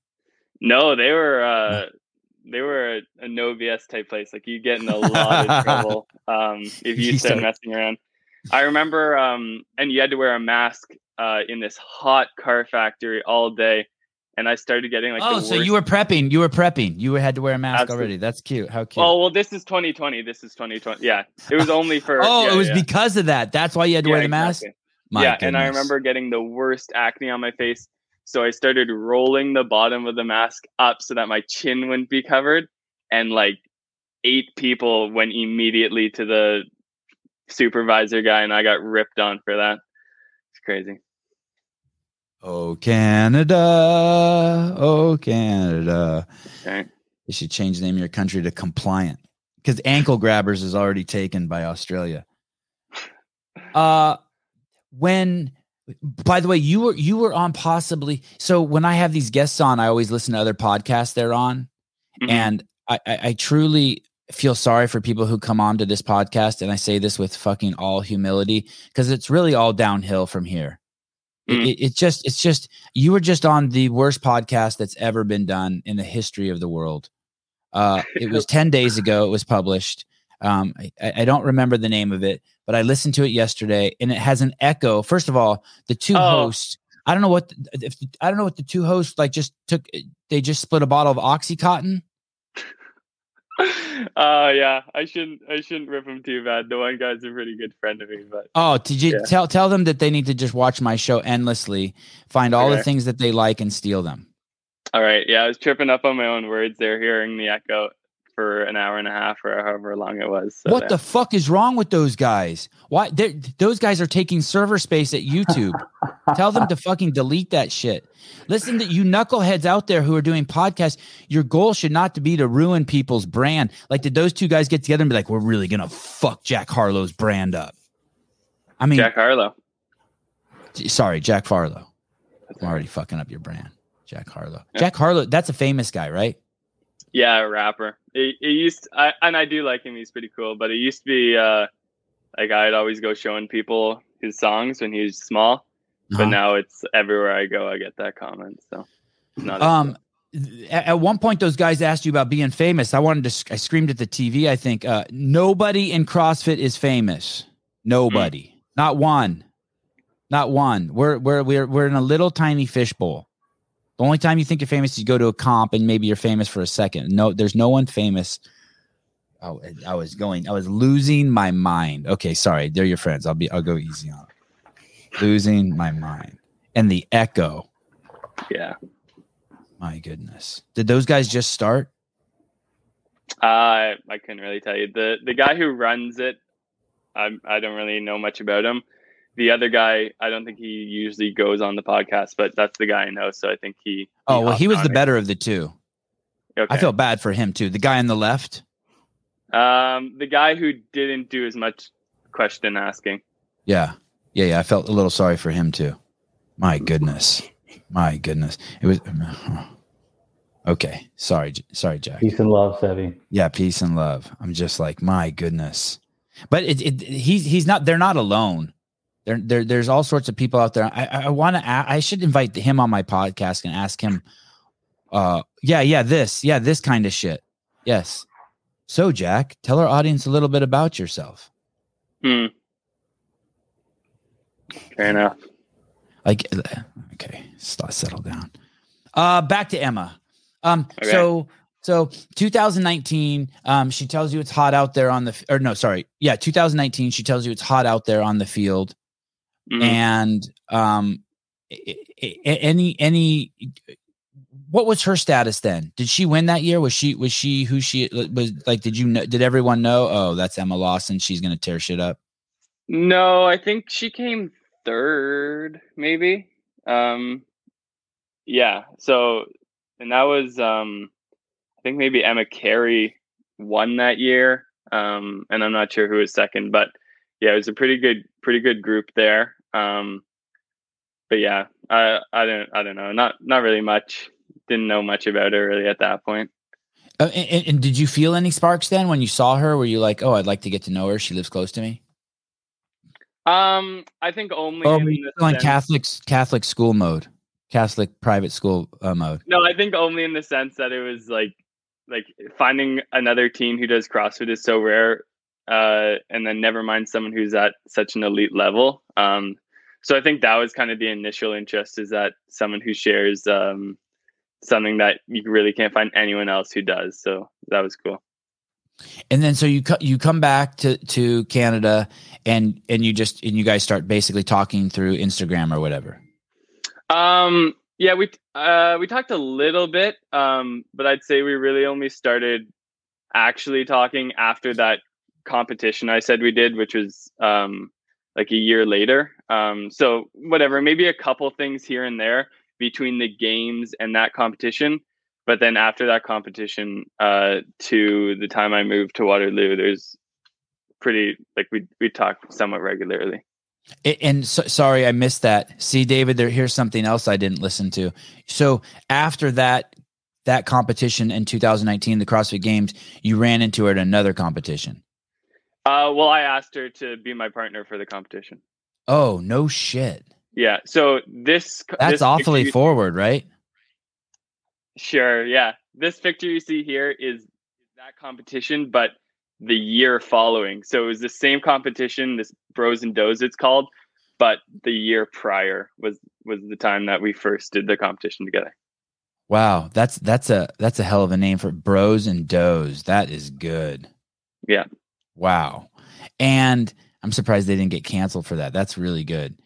No, they were uh, they were a, a no BS type place. Like you get in a lot of trouble um, if you start messing around. I remember, um, and you had to wear a mask uh, in this hot car factory all day. And I started getting like oh, so you were prepping. You were prepping. You had to wear a mask Absolutely. already. That's cute. How cute. Oh well, this is 2020. This is 2020. Yeah, it was only for. oh, yeah, it was yeah. because of that. That's why you had to wear Yeah, the mask. exactly. Yeah, and I remember getting the worst acne on my face. So I started rolling the bottom of the mask up so that my chin wouldn't be covered. And like eight people went immediately to the supervisor guy, and I got ripped on for that. It's crazy. Oh Canada, oh Canada. Okay. You should change the name of your country to compliant because ankle grabbers is already taken by Australia. Uh, when, by the way, you were you were on possibly. So when I have these guests on, I always listen to other podcasts they're on, Mhm. and I, I, I truly feel sorry for people who come on to this podcast, and I say this with fucking all humility because it's really all downhill from here. It, Mm. it, it just it's just you were just on the worst podcast that's ever been done in the history of the world. Uh, it was ten days ago. It was published. Um, I, I don't remember the name of it, but I listened to it yesterday, and it has an echo. First of all, the two Oh. hosts. I don't know what the- if I don't know what the two hosts like. Just took they just split a bottle of OxyContin. uh yeah, I shouldn't I shouldn't rip them too bad. The one guy's a pretty good friend of me, but Oh, did you Yeah. tell tell them that they need to just watch my show endlessly, find all the things that they like, and steal them. all right. Yeah, I was tripping up on my own words there, hearing the echo for an hour and a half or however long it was. So what yeah. the fuck is wrong with those guys? Why those guys are taking server space at YouTube? Tell them to fucking delete that shit. Listen to you knuckleheads out there who are doing podcasts. Your goal should not to be to ruin people's brand. Like, did those two guys get together and be like, "We're really gonna fuck Jack Harlow's brand up"? I mean, Jack Harlow. sorry, Jack Farlow. I'm already fucking up your brand, Jack Harlow. Jack Harlow, that's a famous guy, right? Yeah, a rapper. It, it used, I, and I do like him. He's pretty cool. But it used to be uh, like I'd always go showing people his songs when he was small. But Uh-huh. now it's everywhere I go, I get that comment. So not. Um, at, at one point, those guys asked you about being famous. I wanted to. sc- I screamed at the TV. I think uh, nobody in CrossFit is famous. Nobody, not one, not one. We're we're we're we're in a little tiny fishbowl. The only time you think you're famous is you go to a comp and maybe you're famous for a second. No, there's no one famous. Oh, I was going. I was losing my mind. Okay, sorry. They're your friends. I'll be. I'll go easy on. 'em. Losing my mind and the echo. yeah. My goodness. Did those guys just start? Uh, I couldn't really tell you. the The guy who runs it, I I don't really know much about him. The other guy, I don't think he usually goes on the podcast, but that's the guy I know. So I think he. Oh, well, he was the it. better of the two. Okay. I feel bad for him too. The guy on the left. Um, the guy who didn't do as much question asking. Yeah. Yeah. Yeah. I felt a little sorry for him too. My goodness. My goodness. It was. Okay. Sorry. Sorry, Jack. Peace and love, Sevi. Yeah. Peace and love. I'm just like, my goodness. But it, it he's, he's not, they're not alone. There, there, there's all sorts of people out there. I, I, want to, I should invite him on my podcast and ask him, uh, yeah, yeah, this, yeah, this kind of shit. Yes. So, Jack, tell our audience a little bit about yourself. Hmm. Fair enough. Like, okay, settle down. Uh, back to Emma. Um, Okay. so, So 2019, um, she tells you it's hot out there on the or no, sorry, yeah, 2019. She tells you it's hot out there on the field, Mhm. and um, any any what was her status then? Did she win that year? Was she was she who she was like? Did you know? Did everyone know? Oh, that's Emma Lawson. She's gonna tear shit up. No, I think she came third, maybe. Um, yeah. So, and that was, um, I think maybe Emma Carey won that year. Um, and I'm not sure who was second, but yeah, it was a pretty good, pretty good group there. Um, but yeah, I, I don't, I don't know, not, not really much. Didn't know much about her really at that point. Uh, and, and did you feel any sparks then when you saw her? Were you like, oh, I'd like to get to know her? She lives close to me. Um, I think only Oh, in the on Catholic Catholic school mode, Catholic private school uh, mode. No, I think only in the sense that it was like like finding another team who does CrossFit is so rare. Uh, and then never mind someone who's at such an elite level. Um, so I think that was kind of the initial interest is that someone who shares um, something that you really can't find anyone else who does. So that was cool. And then so you co- you come back to to Canada and and you just and you guys start basically talking through Instagram or whatever. Um, yeah, we uh, we talked a little bit, um, but I'd say we really only started actually talking after that competition I said we did, which was um, like a year later. Um, so whatever, maybe a couple things here and there between the games and that competition. But then after that competition, uh, to the time I moved to Waterloo, there's pretty like we we talk somewhat regularly. And so, sorry, I missed that. See, David, there here's something else I didn't listen to. So after that that competition in 2019, the CrossFit Games, you ran into her at another competition. Uh, well, I asked her to be my partner for the competition. Oh no shit! Yeah. So this That's this awfully picture- forward, right? Sure. Yeah. This picture you see here is that competition, but the year following. So it was the same competition, this Bros and Does it's called, but the year prior was was the time that we first did the competition together. Wow, that's that's a that's a hell of a name for bros and does. That is good. Yeah. Wow. And I'm surprised they didn't get canceled for that. That's really good.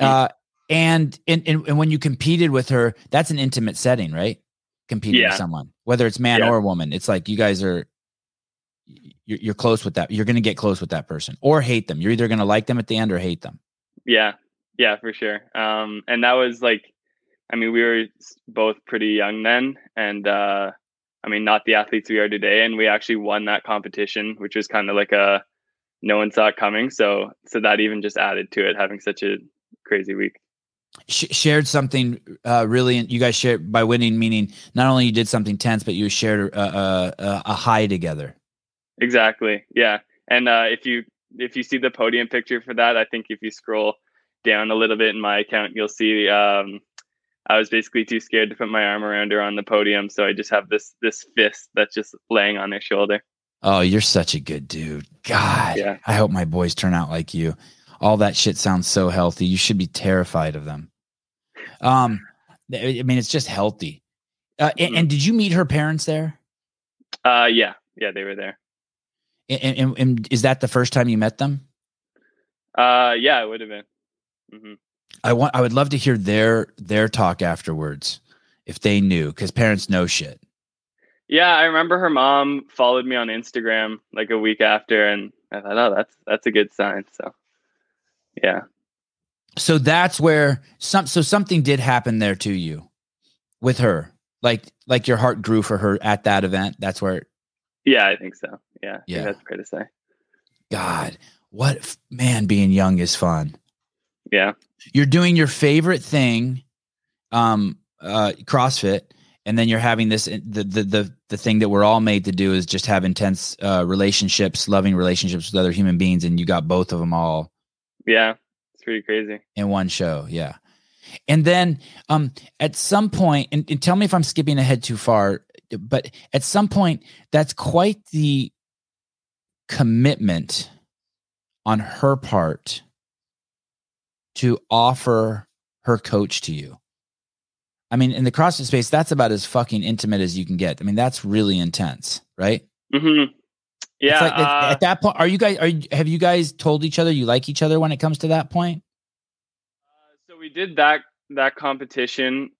Yeah. Uh and, and and and when you competed with her, that's an intimate setting, right? Competing with someone, whether it's man Yeah. or woman. It's like you guys are you're, you're close with that. You're going to get close with that person or hate them. You're either going to like them at the end or hate them. Yeah. Yeah, for sure. Um and that was like I mean, we were both pretty young then and uh I mean, not the athletes we are today and we actually won that competition, which was kind of like a no one saw it coming. So so that even just added to it having such a crazy week. Sh- shared something uh, really. You guys shared by winning, meaning not only you did something tense, but you shared a, a, a, a high together. Exactly. Yeah. And uh, if you if you see the podium picture for that, I think if you scroll down a little bit in my account, you'll see um, I was basically too scared to put my arm around her on the podium, so I just have this this fist that's just laying on her shoulder. Oh, you're such a good dude. God, Yeah. I hope my boys turn out like you. All that shit sounds so healthy. You should be terrified of them. Um, I mean, it's just healthy. Uh, and, Mhm. and did you meet her parents there? Uh, yeah, yeah, they were there. And, and, and is that the first time you met them? Uh, yeah, it would have been. hmm I want. I would love to hear their their talk afterwards, if they knew, because parents know shit. Yeah, I remember her mom followed me on Instagram like a week after, and I thought, oh, that's that's a good sign. So, yeah, so that's where some so something did happen there to you with her like like your heart grew for her at that event that's where yeah, I think so. Yeah, think Yeah. that's fair to say. god what man being young is fun Yeah, you're doing your favorite thing um uh crossfit and then you're having this the the the, the thing that we're all made to do is just have intense uh relationships loving relationships with other human beings and you got both of them all yeah, it's pretty crazy. in one show. Yeah. And then um at some point and, and tell me if i'm skipping ahead too far but at some point that's quite the commitment on her part to offer her coach to you I mean, in the CrossFit space, that's about as fucking intimate as you can get. I mean, that's really intense, right? Mm-hmm. Yeah. Like, uh, at that point, are you guys? Are you, have you guys told each other you like each other when it comes to that point? so we did that that competition.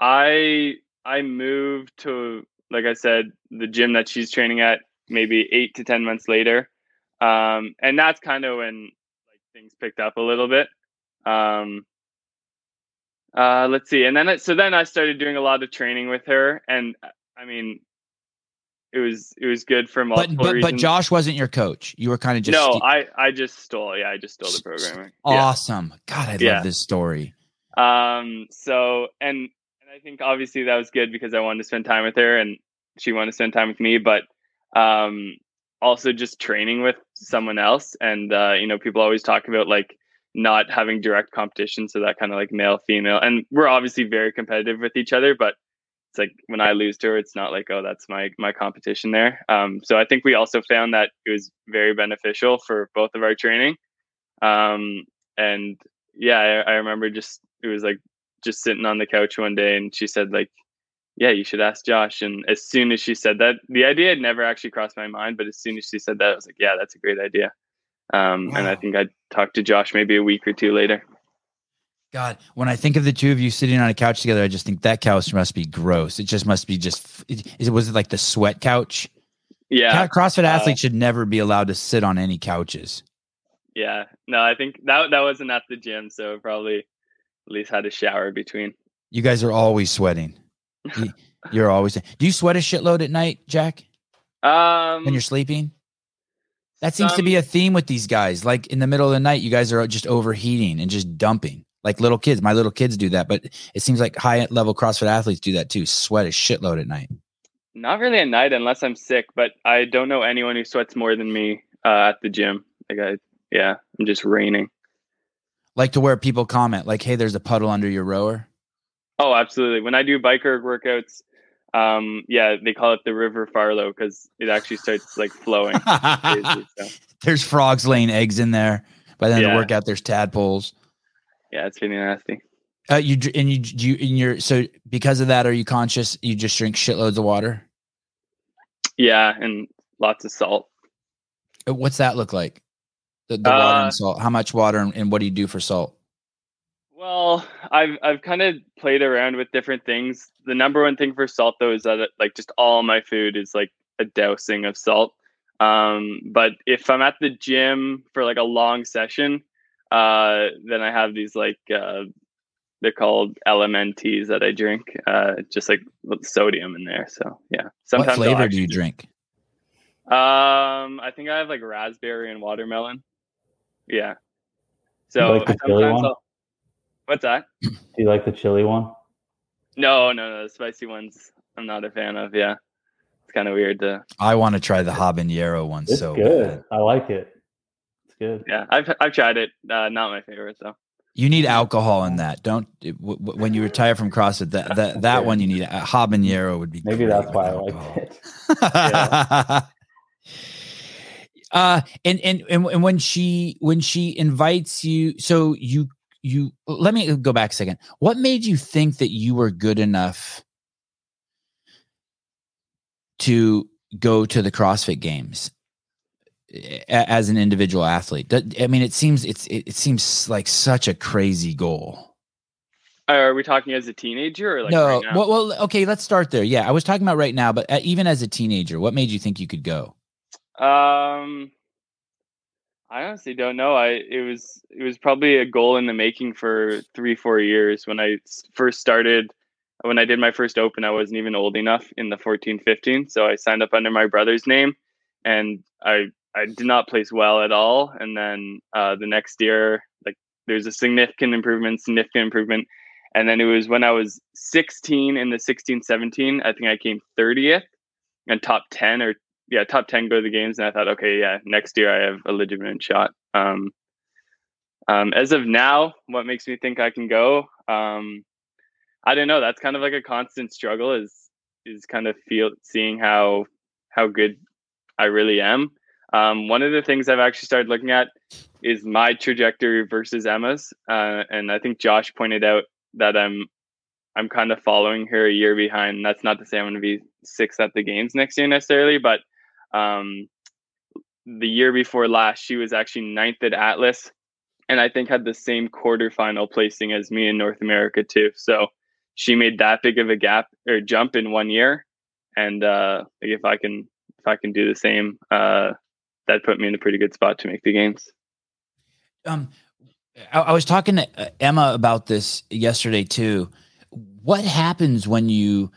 I I moved to like I said the gym that she's training at maybe eight to ten months later, um, and that's kind of when like things picked up a little bit. Um, uh, let's see, and then it, so then I started doing a lot of training with her, and uh, I mean, it was it was good for But multiple but, but reasons. Josh wasn't your coach. You were kind of just no, I I just stole. Yeah, I just stole the programming. Yeah. awesome. God, I Yeah. love this story. Um, so and and I think obviously that was good because I wanted to spend time with her and she wanted to spend time with me, but um also just training with someone else and uh, you know, people always talk about like not having direct competition, so that kind of like male female. And we're obviously very competitive with each other, but it's like when I lose to her, it's not like, oh, that's my my competition there. Um, so I think we also found that it was very beneficial for both of our training. Um, and yeah, I, I remember just it was like just sitting on the couch one day, and she said like, yeah, you should ask Josh. And as soon as she said that, the idea had never actually crossed my mind, but as soon as she said that, I was like, yeah, that's a great idea. Um, and I think I talked to Josh maybe a week or two later. God, when I think of the two of you sitting on a couch together, I just think that couch must be gross. It just must be just. It, is it was it like the sweat couch? Yeah, CrossFit uh, athletes should never be allowed to sit on any couches. yeah. No, I think that that wasn't at the gym, so probably at least had a shower between. You guys are always sweating. You- You're always. Do you sweat a shitload at night, Jack, Um, when you're sleeping? That seems to be a theme with these guys. Like in the middle of the night, you guys are just overheating and just dumping. Like little kids. My little kids do that, but it seems like high level CrossFit athletes do that too. Sweat a shitload at night. Not really at night unless I'm sick, but I don't know anyone who sweats more than me uh, at the gym. Like I, yeah, I'm just raining. Like to where people comment, like, "Hey, there's a puddle under your rower." Oh, absolutely. When I do biker workouts, um, yeah, they call it the River Farlow because it actually starts like flowing. crazy, so, there's frogs laying eggs in there. By the end of the workout, there's tadpoles. yeah, it's pretty nasty. Uh, you and you do you in your so because of that, are you conscious? You just drink shitloads of water. Yeah, and lots of salt. Uh, What's that look like? The, the water Uh, and salt. How much water and, and what do you do for salt? Well, I've I've kind of played around with different things. The number one thing for salt though is that it, like just all my food is like a dousing of salt. Um, but if I'm at the gym for like a long session, uh, then I have these like uh, they're called LMNTs that I drink, uh, just like with sodium in there. So yeah, sometimes I'll flavor do you drink? Um, I think I have like raspberry and watermelon. Yeah. So like sometimes? I'll- What's that? Do you like the chili one? No, no, no. The spicy ones I'm not a fan of. Yeah. It's kind of weird to I want to try the habanero one. It's so good. bad. I like it. It's good. yeah. I've I've tried it. Uh, not my favorite though. You need alcohol in that. Don't w- w- when you retire from CrossFit. That that that one you need. A habanero would be. Maybe that's with why I like liked it. uh and, and and and when she when she invites you so you you let me go back a second. What made you think that you were good enough to go to the crossfit games as an individual athlete? I mean it seems it's it, seems like such a crazy goal. Are we talking as a teenager or like no right well, well okay let's start there. Yeah i was talking about right now but uh, even as a teenager what made you think you could go? Um, I honestly don't know. I it was it was probably a goal in the making for three four years when I first started. When I did my first open, I wasn't even old enough in the 14 15. So I signed up under my brother's name and I I did not place well at all. And then uh, the next year, like there's a significant improvement, significant improvement. And then it was when I was 16 in the 16 17, I think I came 30th and top 10 or yeah, top 10 go to the games. And I thought, okay, yeah, next year I have a legitimate shot. Um, um, as of now, what makes me think I can go? Um, I don't know. That's kind of like a constant struggle is, is kind of feel seeing how, how good I really am. Um, one of the things I've actually started looking at is my trajectory versus Emma's. Uh, and I think Josh pointed out that I'm, I'm kind of following her a year behind. That's not to say I'm going to be sixth at the games next year necessarily, but um, the year before last, she was actually ninth at Atlas, and I think had the same quarterfinal placing as me in North America too. So she made that big of a gap or jump in one year, and uh, if I can if I can do the same, uh, that put me in a pretty good spot to make the games. Um, I, I was talking to uh, Emma about this yesterday too. What happens when you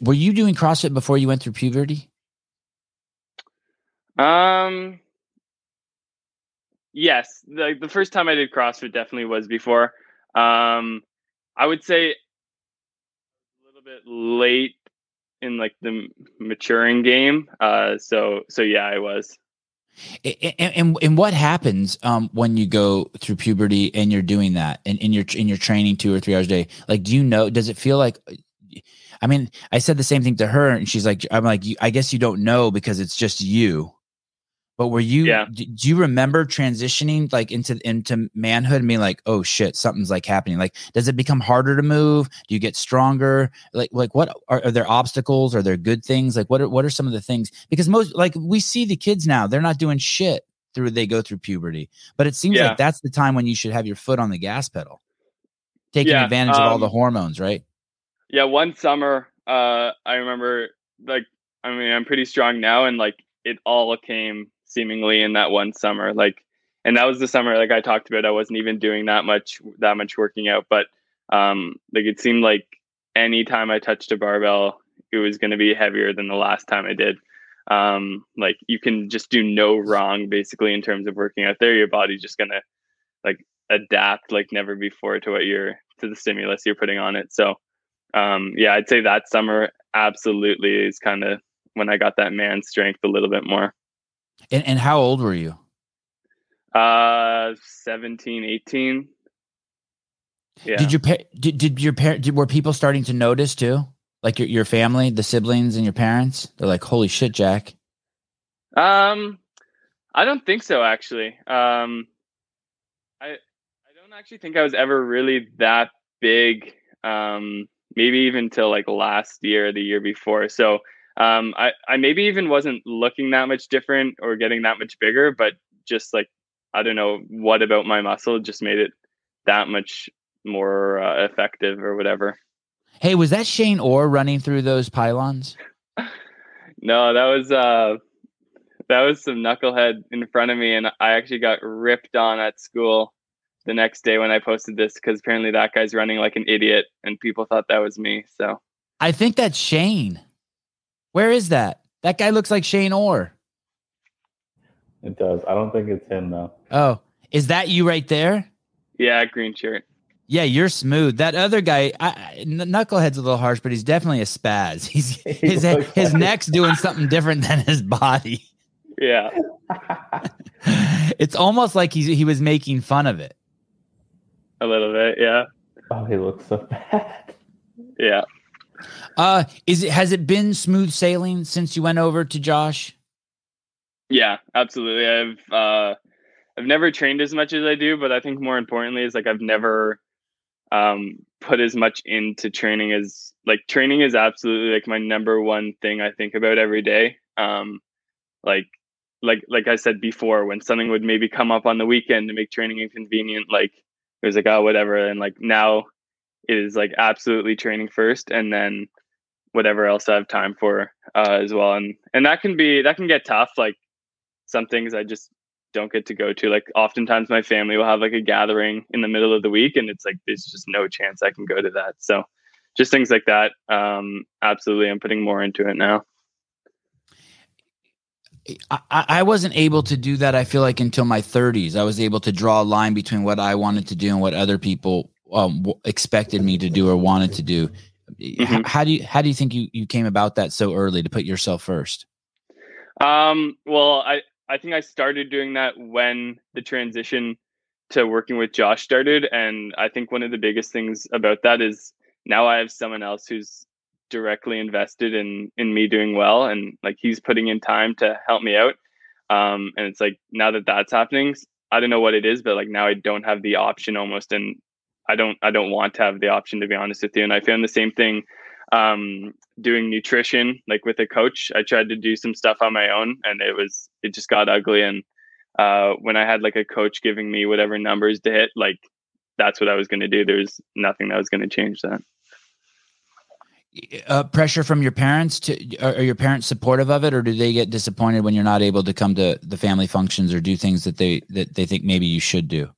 were you doing CrossFit before you went through puberty? Um, yes, the the first time I did CrossFit definitely was before. Um, I would say a little bit late in like the maturing game. Uh, so so yeah, I was. And, and, and what happens um, when you go through puberty and you're doing that and in your in your training two or three hours a day? Like, do you know? Does it feel like? I mean, I said the same thing to her, and she's like, "I'm like, I guess you don't know because it's just you." But were you? Yeah. Do, do you remember transitioning like into into manhood and being like, "Oh shit, something's like happening"? Like, does it become harder to move? Do you get stronger? Like, like what are, are there obstacles? Are there good things? Like, what are what are some of the things? Because most like we see the kids now, they're not doing shit through they go through puberty, but it seems Yeah. like that's the time when you should have your foot on the gas pedal, taking Yeah, advantage of all the um, hormones, right? Yeah, one summer, uh, I remember like I mean I'm pretty strong now, and like it all came seemingly in that one summer. Like, and that was the summer like I talked about. I wasn't even doing that much that much working out, but um, like it seemed like any time I touched a barbell, it was going to be heavier than the last time I did. Um, like you can just do no wrong basically in terms of working out there. Your body's just gonna like adapt like never before to what you're to the stimulus you're putting on it. So um yeah i'd say that summer absolutely is kind of when i got that man strength a little bit more And and how old were you? uh 17 18 yeah Did your pa- did, did your parent did, were people starting to notice too? Like your your family, the siblings, and your parents? They're like, "Holy shit, Jack!" um i don't think so actually um i i don't actually think i was ever really that big um maybe even till like last year or the year before so um i i maybe even wasn't looking that much different or getting that much bigger but just like i don't know what about my muscle just made it that much more uh, effective or whatever Hey, was that Shane Orr running through those pylons? no that was uh that was some knucklehead in front of me and i actually got ripped on at school the next day when i posted this because apparently that guy's running like an idiot and people thought that was me so I think that's Shane. Where is that? That guy looks like Shane Orr. It does. I don't think it's him though. Oh, is that you right there? yeah green shirt Yeah, you're smooth. That other guy, I, I, Knucklehead's a little harsh, but he's definitely a spaz. He's He his looks his like- neck's doing something different than his body. yeah It's almost like he he was making fun of it. a little bit yeah oh, he looks so bad. yeah Uh, is it has it been smooth sailing since you went over to Josh? Yeah, absolutely. I've uh I've never trained as much as I do, but I think more importantly is like I've never um put as much into training as like training is absolutely like my number one thing I think about every day. Um like like like I said before, when something would maybe come up on the weekend to make training inconvenient, like it was like, oh whatever. And like now is like absolutely training first and then whatever else I have time for uh, as well. And and that can be that can get tough. Like some things I just don't get to go to. Like oftentimes my family will have like a gathering in the middle of the week and it's like there's just no chance I can go to that. So just things like that. Um absolutely I'm putting more into it now. I, I wasn't able to do that. I feel like until my 30s, I was able to draw a line between what I wanted to do and what other people um, expected me to do or wanted to do. Mhm. How do you how do you think you, you came about that so early to put yourself first? Um, well, I I think I started doing that when the transition to working with Josh started, and I think one of the biggest things about that is now I have someone else who's directly invested in in me doing well, and like he's putting in time to help me out. Um, and it's like now that that's happening, I don't know what it is, but like now I don't have the option almost, and I don't I don't want to have the option to be honest with you. And I found the same thing um, doing nutrition, like with a coach. I tried to do some stuff on my own, and it was it just got ugly. And uh, when I had like a coach giving me whatever numbers to hit, like that's what I was going to do. There's nothing that was going to change that. Uh, pressure from your parents to are, your parents supportive of it or do they get disappointed when you're not able to come to the family functions or do things that they that they think maybe you should do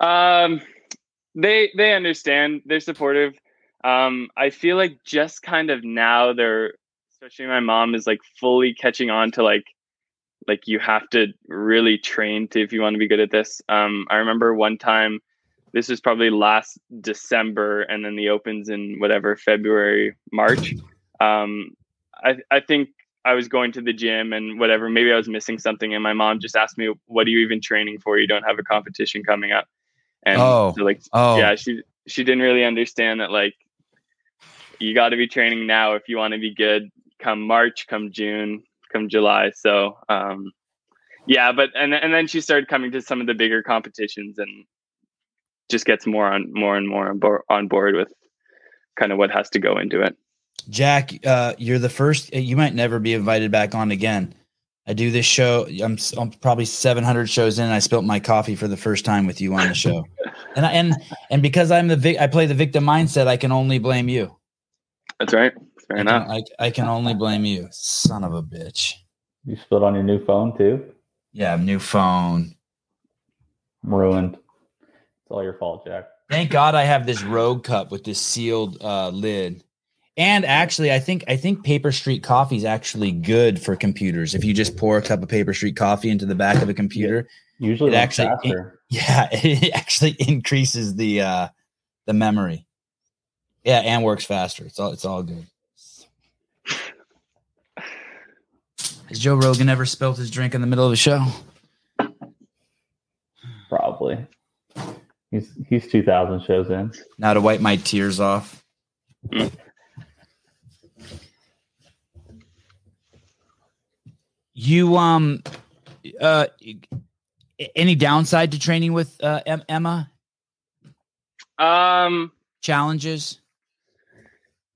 um they they understand they're supportive um i feel like just kind of now they're especially my mom is like fully catching on to like like you have to really train to if you want to be good at this um i remember one time this was probably last december and then the opens in whatever february march um i i think I was going to the gym and whatever. Maybe I was missing something, and my mom just asked me, "What are you even training for? You don't have a competition coming up." And oh, so like, oh, yeah, she she didn't really understand that like you got to be training now if you want to be good come March, come June, come July. So um, yeah, but and and then she started coming to some of the bigger competitions and just gets more on more and more on board, on board with kind of what has to go into it. Jack, uh, you're the first. You might never be invited back on again. I do this show. I'm, I'm probably 700 shows in. And I spilt my coffee for the first time with you on the show, and I, and and because I'm the vic, I play the victim mindset. I can only blame you. That's right. Fair I enough. Can, I, I can only blame you, son of a bitch. You spilled on your new phone too. Yeah, new phone. I'm ruined. It's all your fault, Jack. Thank God I have this Rogue cup with this sealed uh, lid. And actually, I think I think Paper Street coffee is actually good for computers. If you just pour a cup of Paper Street coffee into the back of a computer, Usually, It actually- yeah, it actually increases the uh, the memory. Yeah, and works faster. It's all it's all good. Has Joe Rogan ever spilt his drink in the middle of a show? probably. He's he's two thousand shows in. Now to wipe my tears off. You um uh any downside to training with uh Emma? Um, Challenges?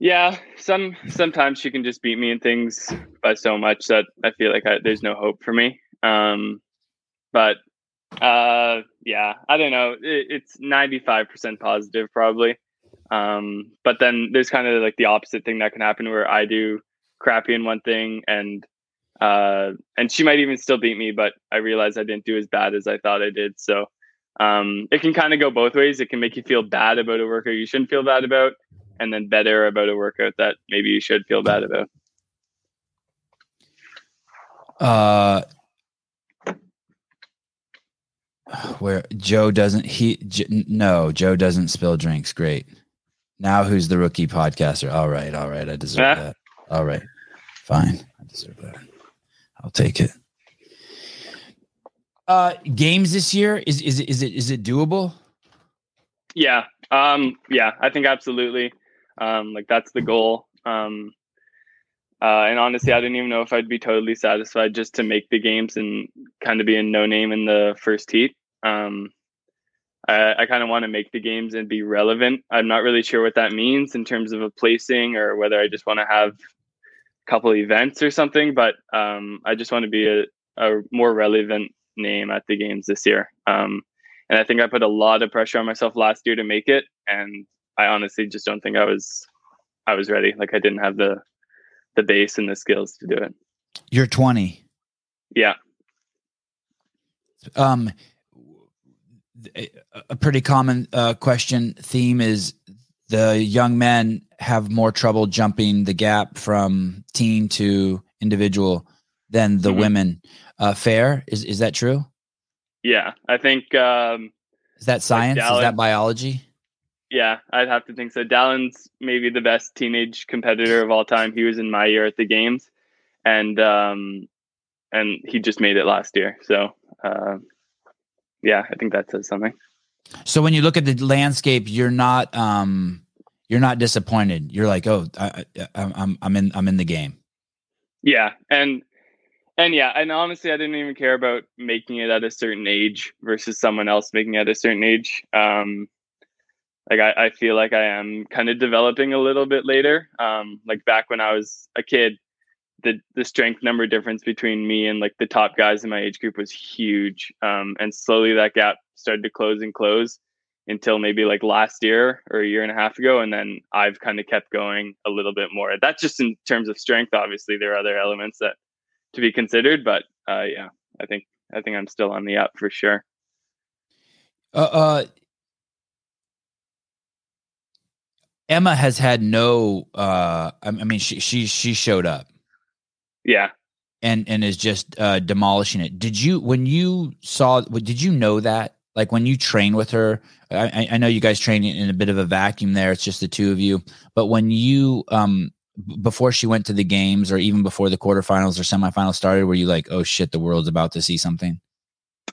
yeah, some sometimes she can just beat me in things by so much that I feel like I, there's no hope for me. Um, but uh, yeah, I don't know. It, it's 95% positive probably. Um, but then there's kind of like the opposite thing that can happen where I do crappy in one thing and uh and she might even still beat me but i realized i didn't do as bad as i thought i did so um it can kind of go both ways it can make you feel bad about a workout you shouldn't feel bad about and then better about a workout that maybe you should feel bad about Uh where Joe doesn't he J- no, Joe doesn't spill drinks. Great. Now who's the rookie podcaster? All right, all right. I deserve Yeah. that. All right. Fine. I deserve that. I'll take it. Uh games this year is is it is it is it doable? yeah um yeah i think absolutely um like that's the goal um uh, and honestly, I didn't even know if I'd be totally satisfied just to make the games and kind of be a no name in the first heat. Um, I, I kind of want to make the games and be relevant. I'm not really sure what that means in terms of a placing or whether I just want to have a couple events or something. But um, I just want to be a, a more relevant name at the games this year. Um, and I think I put a lot of pressure on myself last year to make it, and I honestly just don't think I was I was ready. Like I didn't have the the base and the skills to do it. You're 20. Yeah. Um a- pretty common uh, question theme is the young men have more trouble jumping the gap from teen to individual than the Mhm. women. Uh, fair is is that true? Yeah. I think um Is that science? is Dallin- that biology? yeah, I'd have to think so. Dallin's maybe the best teenage competitor of all time. He was in my year at the games and um and he just made it last year. So uh, yeah, I think that says something. So when you look at the landscape, you're not um you're not disappointed. You're like, oh, I, I, I'm I'm in I'm in the game. Yeah, and and yeah, and honestly, I didn't even care about making it at a certain age versus someone else making it at a certain age. Um, like I, I feel like I am kind of developing a little bit later. Um, like back when I was a kid, the the strength number difference between me and like the top guys in my age group was huge. Um, and slowly that gap started to close and close until maybe like last year or a year and a half ago. And then I've kind of kept going a little bit more. That's just in terms of strength. Obviously, there are other elements that to be considered, but uh, yeah, I think I think I'm still on the up for sure. Uh, uh, Emma has had no. Uh, I mean, she she she showed up. Yeah. And and is just uh, demolishing it. Did you when you saw? Did you know that? Like when you train with her, I, I know you guys train in a bit of a vacuum there. It's just the two of you. But when you um before she went to the games or even before the quarterfinals or semifinals started, were you like, oh shit, the world's about to see something?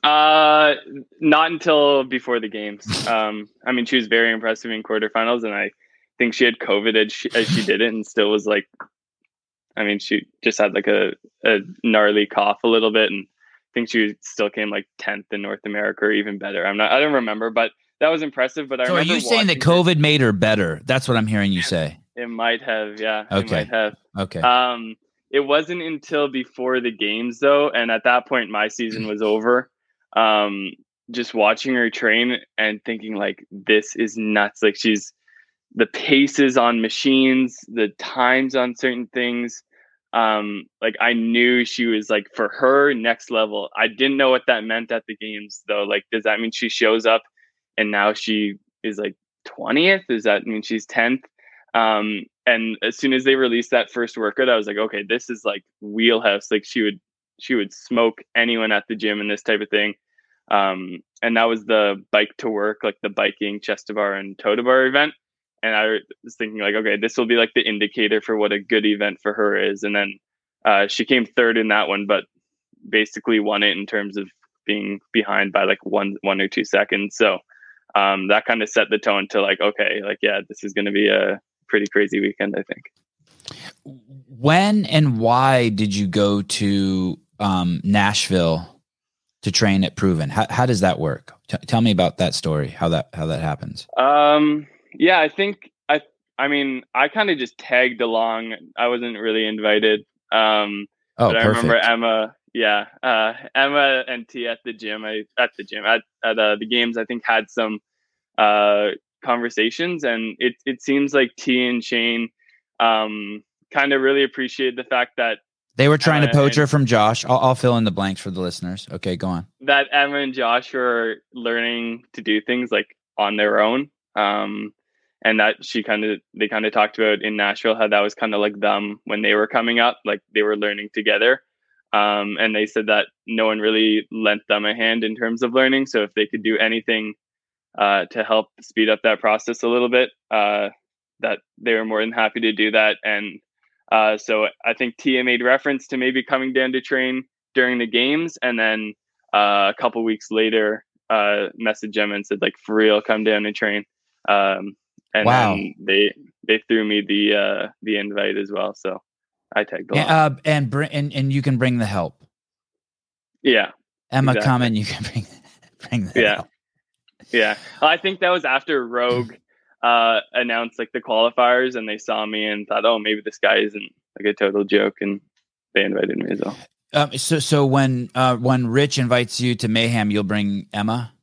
Uh, not until before the games. Um, I mean, she was very impressive in quarterfinals, and I think she had COVID as she, as she did it, and still was like, I mean, she just had like a, a gnarly cough a little bit, and think she still came like tenth in North America or even better. I'm not, I don't remember, but that was impressive. But I so are you saying that COVID made her better? That's what I'm hearing you say. It might have, yeah. Okay. It might have. Okay. Um, it wasn't until before the games though, and at that point my season was over. Um, just watching her train and thinking like this is nuts. Like she's the paces on machines, the times on certain things. Um, like I knew she was like for her next level. I didn't know what that meant at the games though. Like, does that mean she shows up and now she is like 20th? Does that mean she's 10th? Um, and as soon as they released that first workout, I was like, okay, this is like wheelhouse. Like she would she would smoke anyone at the gym and this type of thing. Um, and that was the bike to work, like the biking, chest to bar, and toe to bar event. And I was thinking like, okay, this will be like the indicator for what a good event for her is. And then uh, she came third in that one, but basically won it in terms of being behind by like one one or two seconds. So um, that kind of set the tone to like, okay, like yeah, this is going to be a pretty crazy weekend, I think. When and why did you go to um, Nashville to train at Proven? How, how does that work? T- tell me about that story. How that how that happens? Um, yeah, I think I I mean I kind of just tagged along. I wasn't really invited. Um, oh, but perfect. I remember Emma. Yeah, uh, Emma and T at the gym. I at the gym at at uh, the games. I think had some uh conversations and it, it seems like T and Shane um, kind of really appreciate the fact that they were trying Emma to poach her from Josh. I'll, I'll, fill in the blanks for the listeners. Okay, go on. That Emma and Josh were learning to do things like on their own. Um, and that she kind of, they kind of talked about in Nashville how that was kind of like them when they were coming up, like they were learning together. Um, and they said that no one really lent them a hand in terms of learning. So if they could do anything uh, to help speed up that process a little bit. Uh, that they were more than happy to do that, and uh, so I think Tia made reference to maybe coming down to train during the games, and then uh, a couple weeks later, uh, messaged Emma and said like, "For real, come down and train." Um, and wow. they they threw me the uh, the invite as well, so I tagged along. Uh, and bring and, and you can bring the help. Yeah, Emma, exactly. come and you can bring bring the yeah. Help. Yeah, I think that was after Rogue uh, announced like the qualifiers, and they saw me and thought, oh, maybe this guy isn't like a total joke, and they invited me as well. Um, so, so when uh, when Rich invites you to Mayhem, you'll bring Emma.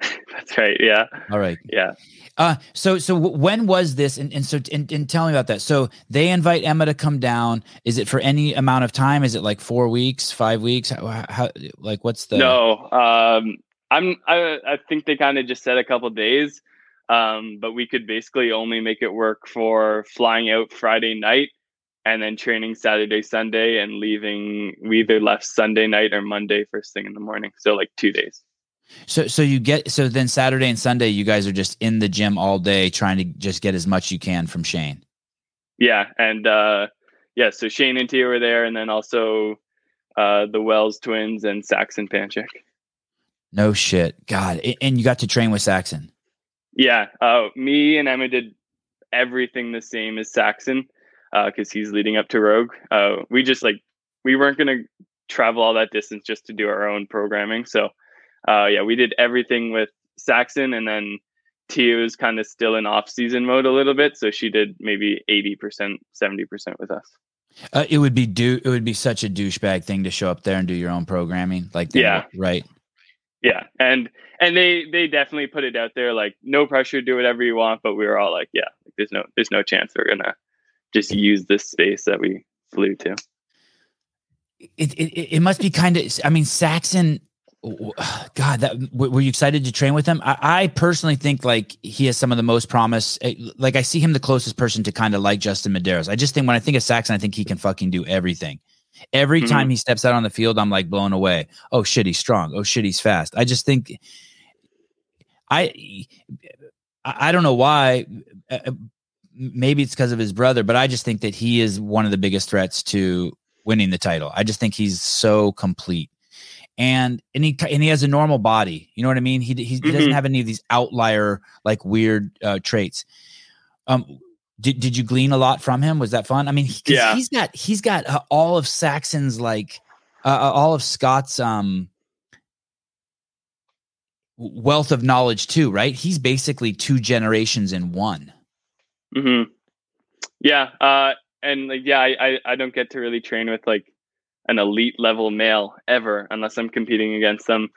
That's right. Yeah. All right. Yeah. Uh, so, so when was this? And, and so, and, and, tell me about that. So they invite Emma to come down. Is it for any amount of time? Is it like four weeks, five weeks? How, how like, what's the? No. Um, I'm I, I think they kind of just said a couple days, um, but we could basically only make it work for flying out Friday night and then training Saturday, Sunday, and leaving. We either left Sunday night or Monday first thing in the morning, so like two days. So so you get so then Saturday and Sunday you guys are just in the gym all day trying to just get as much you can from Shane. Yeah, and uh, yeah, so Shane and Tia were there, and then also uh, the Wells twins and Saxon Panchik. No shit. God. And you got to train with Saxon. Yeah. Uh, me and Emma did everything the same as Saxon uh because uh, he's leading up to Rogue. Uh, we just like, we weren't going to travel all that distance just to do our own programming. So, uh, yeah, we did everything with Saxon. And then Tia was kind of still in off season mode a little bit, so she did maybe eighty percent, seventy percent with us. Uh, it would be do it would be such a douchebag thing to show up there and do your own programming, like that, Yeah. right. Yeah, and and they they definitely put it out there like no pressure, do whatever you want. But we were all like, yeah, there's no there's no chance we're gonna just use this space that we flew to. It it, it must be kind of. I mean, Saxon. God, that w- were you excited to train with him? I, I personally think like he has some of the most promise. Like I see him the closest person to kind of like Justin Medeiros. I just think when I think of Saxon, I think he can fucking do everything. Every Mhm. time he steps out on the field, I'm like blown away. Oh shit, he's strong. Oh shit, he's fast. I just think I I I don't know why. uh, uh, Maybe it's because of his brother, but I just think that he is one of the biggest threats to winning the title. I just think he's so complete. And and he and he has a normal body. You know what I mean? He he, he doesn't have any of these outlier like weird uh, traits. Um did, did you glean a lot from him? Was that fun? I mean, he, Yeah. he's got he's got uh, all of Saxon's like uh, uh, all of Scott's um wealth of knowledge too, right? He's basically two generations in one. hmm Yeah, uh, and like yeah, I, I I don't get to really train with like an elite level male ever unless I'm competing against them.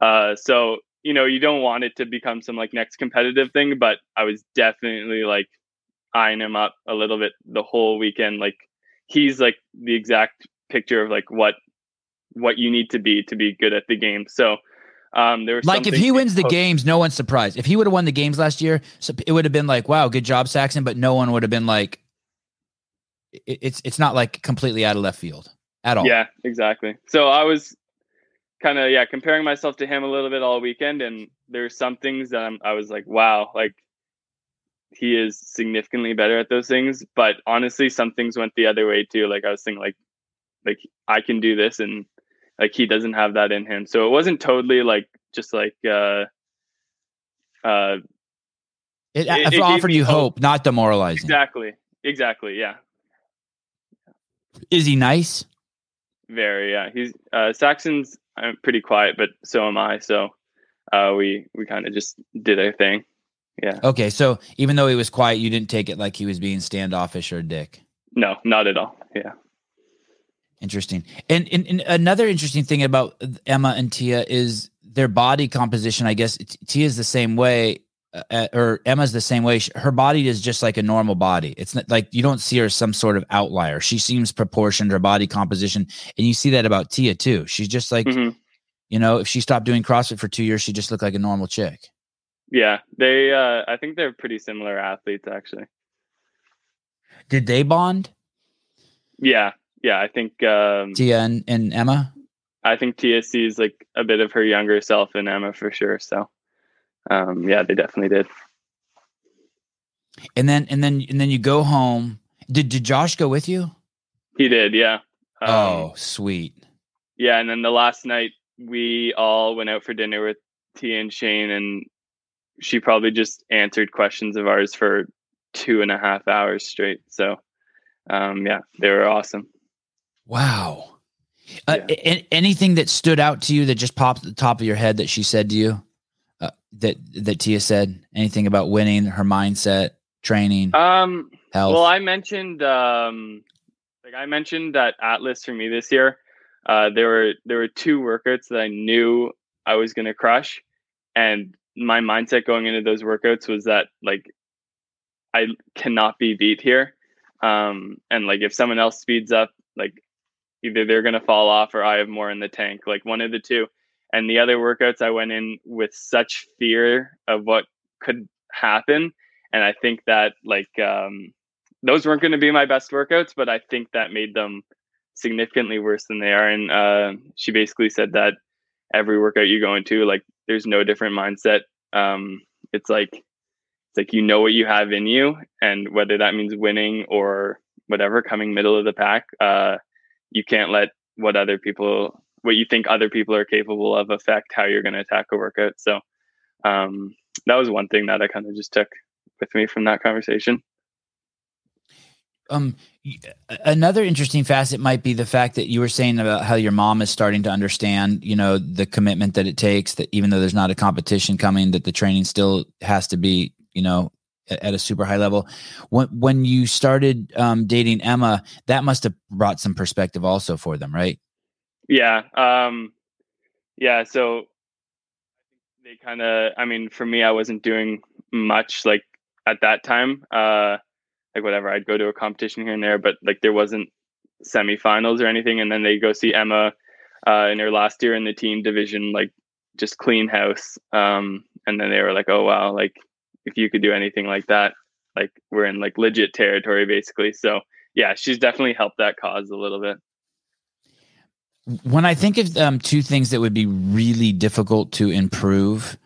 Uh, so you know, you don't want it to become some like next competitive thing, but I was definitely like eyeing him up a little bit the whole weekend. Like he's like the exact picture of like what what you need to be to be good at the game. So um, there was Like if he wins the games, no one's surprised. If he would have won the games last year, so it would have been like, "Wow, good job, Saxon," but no one would have been like, "It's it's not like completely out of left field at all." Yeah, exactly. So I was kind of yeah comparing myself to him a little bit all weekend, and there's some things that I'm, I was like, wow, like he is significantly better at those things. But honestly, some things went the other way too. Like I was thinking, like like I can do this, and like he doesn't have that in him. So it wasn't totally like just like uh uh It, It- it offered you hope. hope, not demoralizing. exactly exactly yeah Is he nice? Very, yeah. He's uh, Saxon's uh, pretty quiet, but so am I. So uh, we we kind of just did our thing. Yeah. Okay, so even though he was quiet, you didn't take it like he was being standoffish or a dick. No, not at all. Yeah. Interesting. And, and, and another interesting thing about Emma and Tia is their body composition. I guess Tia is the same way, uh, or Emma's the same way. Sh- Her body is just like a normal body. It's not like you don't see her as some sort of outlier. She seems proportioned, her body composition, and you see that about Tia too. She's just like, hmm you know, if she stopped doing CrossFit for two years, she just looked like a normal chick. Yeah. They. Uh, I think they're pretty similar athletes, actually. Did they bond, Yeah. Yeah. I think. Um, Tia and, and Emma? I think Tia sees like a bit of her younger self in Emma for sure. So. Um, yeah, they definitely did. And then and then and then you go home. Did did Josh go with you? He did. Yeah. Um, oh, sweet. Yeah, and then the last night we all went out for dinner with Tia and Shane, and she probably just answered questions of ours for two and a half hours straight. So, um, yeah, they were awesome. Wow. Uh, Yeah. a- anything that stood out to you that just popped at the top of your head that she said to you? Uh, that that Tia said? Anything about winning, her mindset, training, Um, health? well, I mentioned, um, like I mentioned that Atlas for me this year. Uh, there were there were two workouts that I knew I was going to crush, and my mindset going into those workouts was that like I cannot be beat here. Um, and like if someone else speeds up, like either they're gonna fall off or I have more in the tank, like one of the two. And the other workouts I went in with such fear of what could happen. And I think that like um those weren't gonna be my best workouts, but I think that made them significantly worse than they are. And uh, she basically said that every workout you go into, like there's no different mindset. Um, it's like it's like you know what you have in you, and whether that means winning or whatever, coming middle of the pack, uh, you can't let what other people, what you think other people are capable of, affect how you're going to attack a workout. So um, that was one thing that I kind of just took with me from that conversation. um, Another interesting facet might be the fact that you were saying about how your mom is starting to understand, you know, the commitment that it takes that even though there's not a competition coming, that the training still has to be, you know, at a super high level. When when you started um, dating Emma, that must have brought some perspective also for them, right? Yeah. Um, yeah. So they kind of, I mean, for me, I wasn't doing much like at that time. Uh, like whatever, I'd go to a competition here and there, but like there wasn't semifinals or anything. And then they go see Emma uh, in her last year in the team division, like just clean house. Um, and then they were like, oh wow, like if you could do anything like that, like we're in like legit territory basically. So yeah, she's definitely helped that cause a little bit. When I think of um, two things that would be really difficult to improve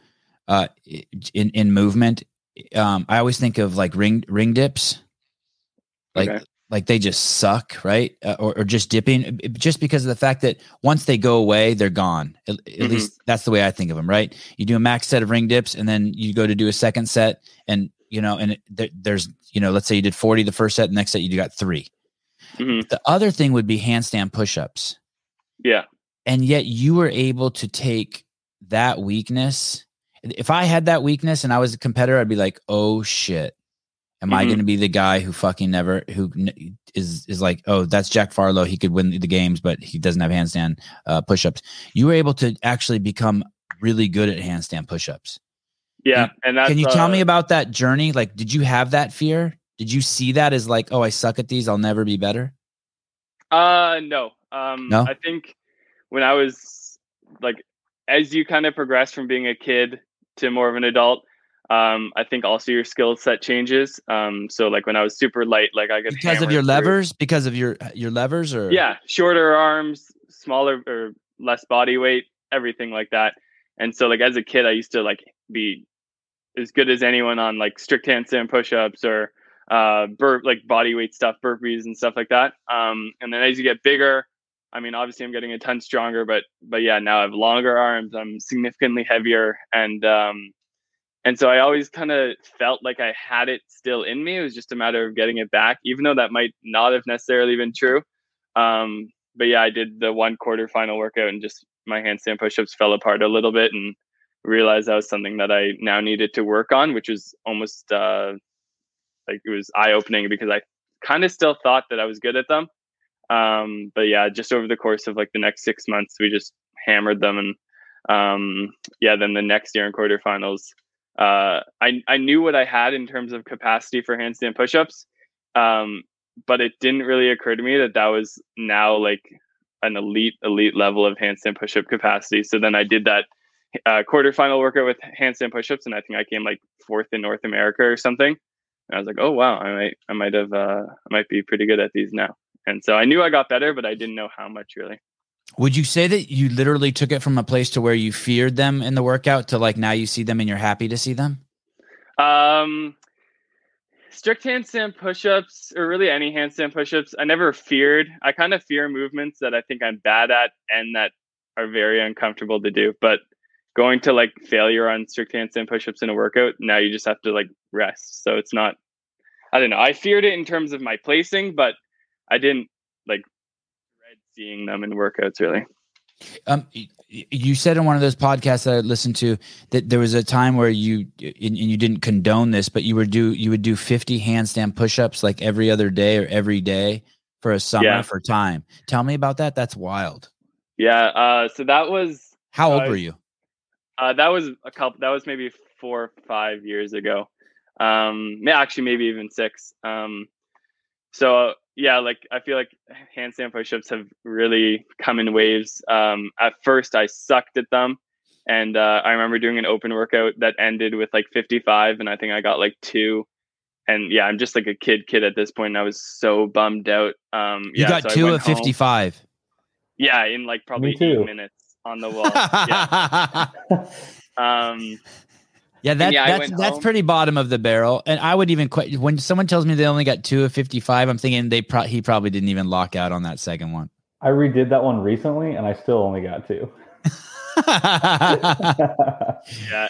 uh, in in movement, um, I always think of like ring ring dips, like okay. like they just suck, right? Uh, or, or just dipping, just because of the fact that once they go away, they're gone. At, at mm-hmm. least that's the way I think of them, right? You do a max set of ring dips, and then you go to do a second set, and you know, and it, there, there's you know, let's say you did forty the first set, the next set you got 3 mm-hmm. The other thing would be handstand push-ups yeah. And yet you were able to take that weakness. If I had that weakness and I was a competitor, I'd be like, oh shit. Am mm-hmm. I going to be the guy who fucking never, who is, is like, oh, that's Jack Farlow. He could win the games, but he doesn't have handstand uh, push ups. You were able to actually become really good at handstand push ups. Yeah. And, and can you tell uh, me about that journey? Like, did you have that fear? Did you see that as like, oh, I suck at these. I'll never be better? Uh, no. Um, no? I think when I was like, as you kind of progress from being a kid to more of an adult, um, I think also your skill set changes. Um, so like when I was super light, like I could because of your through. levers, because of your your levers, or yeah, shorter arms, smaller or less body weight, everything like that. And so like as a kid, I used to like be as good as anyone on like strict handstand push-ups or uh, burp like body weight stuff, burpees and stuff like that. Um, and then as you get bigger, I mean, obviously I'm getting a ton stronger, but but yeah, now I have longer arms. I'm significantly heavier, and um, and so I always kind of felt like I had it still in me. It was just a matter of getting it back, even though that might not have necessarily been true. Um, but yeah, I did the one quarter final workout, and just my handstand push-ups fell apart a little bit, and realized that was something that I now needed to work on, which was almost uh, like it was eye opening because I kind of still thought that I was good at them. Um, but yeah, just over the course of like the next six months, we just hammered them. And um, yeah, then the next year in quarterfinals, uh, I, I knew what I had in terms of capacity for handstand pushups. Um, but it didn't really occur to me that that was now like an elite, elite level of handstand pushup capacity. So then I did that uh, quarterfinal workout with handstand pushups, and I think I came like fourth in North America or something. And I was like, oh wow, I might I might have uh, I might be pretty good at these now. And so I knew I got better, but I didn't know how much really. Would you say that you literally took it from a place to where you feared them in the workout to like now you see them and you're happy to see them? Um, strict handstand push-ups or really any handstand push-ups, I never feared. I kind of fear movements that I think I'm bad at and that are very uncomfortable to do. But going to like failure on strict handstand push-ups in a workout now you just have to like rest so it's not i don't know i feared it in terms of my placing but i didn't like dread seeing them in workouts really um you said in one of those podcasts that i listened to that there was a time where you and you didn't condone this but you would do you would do 50 handstand push-ups like every other day or every day for a summer yeah. for time tell me about that that's wild yeah uh so that was how old uh, were you uh, that was a couple. That was maybe four or five years ago. Um, actually, maybe even six. Um, so yeah, like I feel like handstand push-ups have really come in waves. Um, at first, I sucked at them, and uh, I remember doing an open workout that ended with like 55, and I think I got like two. And yeah, I'm just like a kid, kid at this point. And I was so bummed out. Um, you yeah, got so two of 55. Yeah, in like probably eight minutes on the wall. yeah. um, yeah, that, yeah, that's that's home. pretty bottom of the barrel. And I would even quit when someone tells me they only got two of fifty five. I'm thinking they pro- he probably didn't even lock out on that second one. I redid that one recently, and I still only got two. yeah.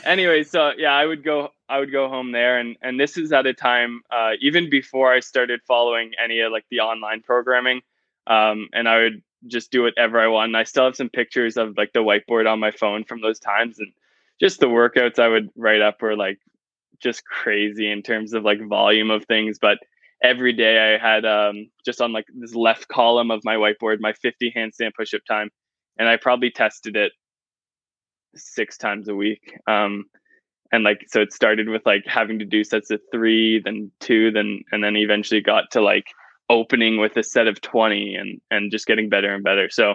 Anyway, so yeah, I would go. I would go home there, and and this is at a time uh, even before I started following any of like the online programming, um, and I would just do whatever I want. And I still have some pictures of like the whiteboard on my phone from those times, and just the workouts I would write up were like just crazy in terms of like volume of things, but every day I had um, just on like this left column of my whiteboard my 50 handstand push-up time, and I probably tested it six times a week. Um, and like so, it started with like having to do sets of three, then two, then and then eventually got to like opening with a set of 20 and and just getting better and better. So,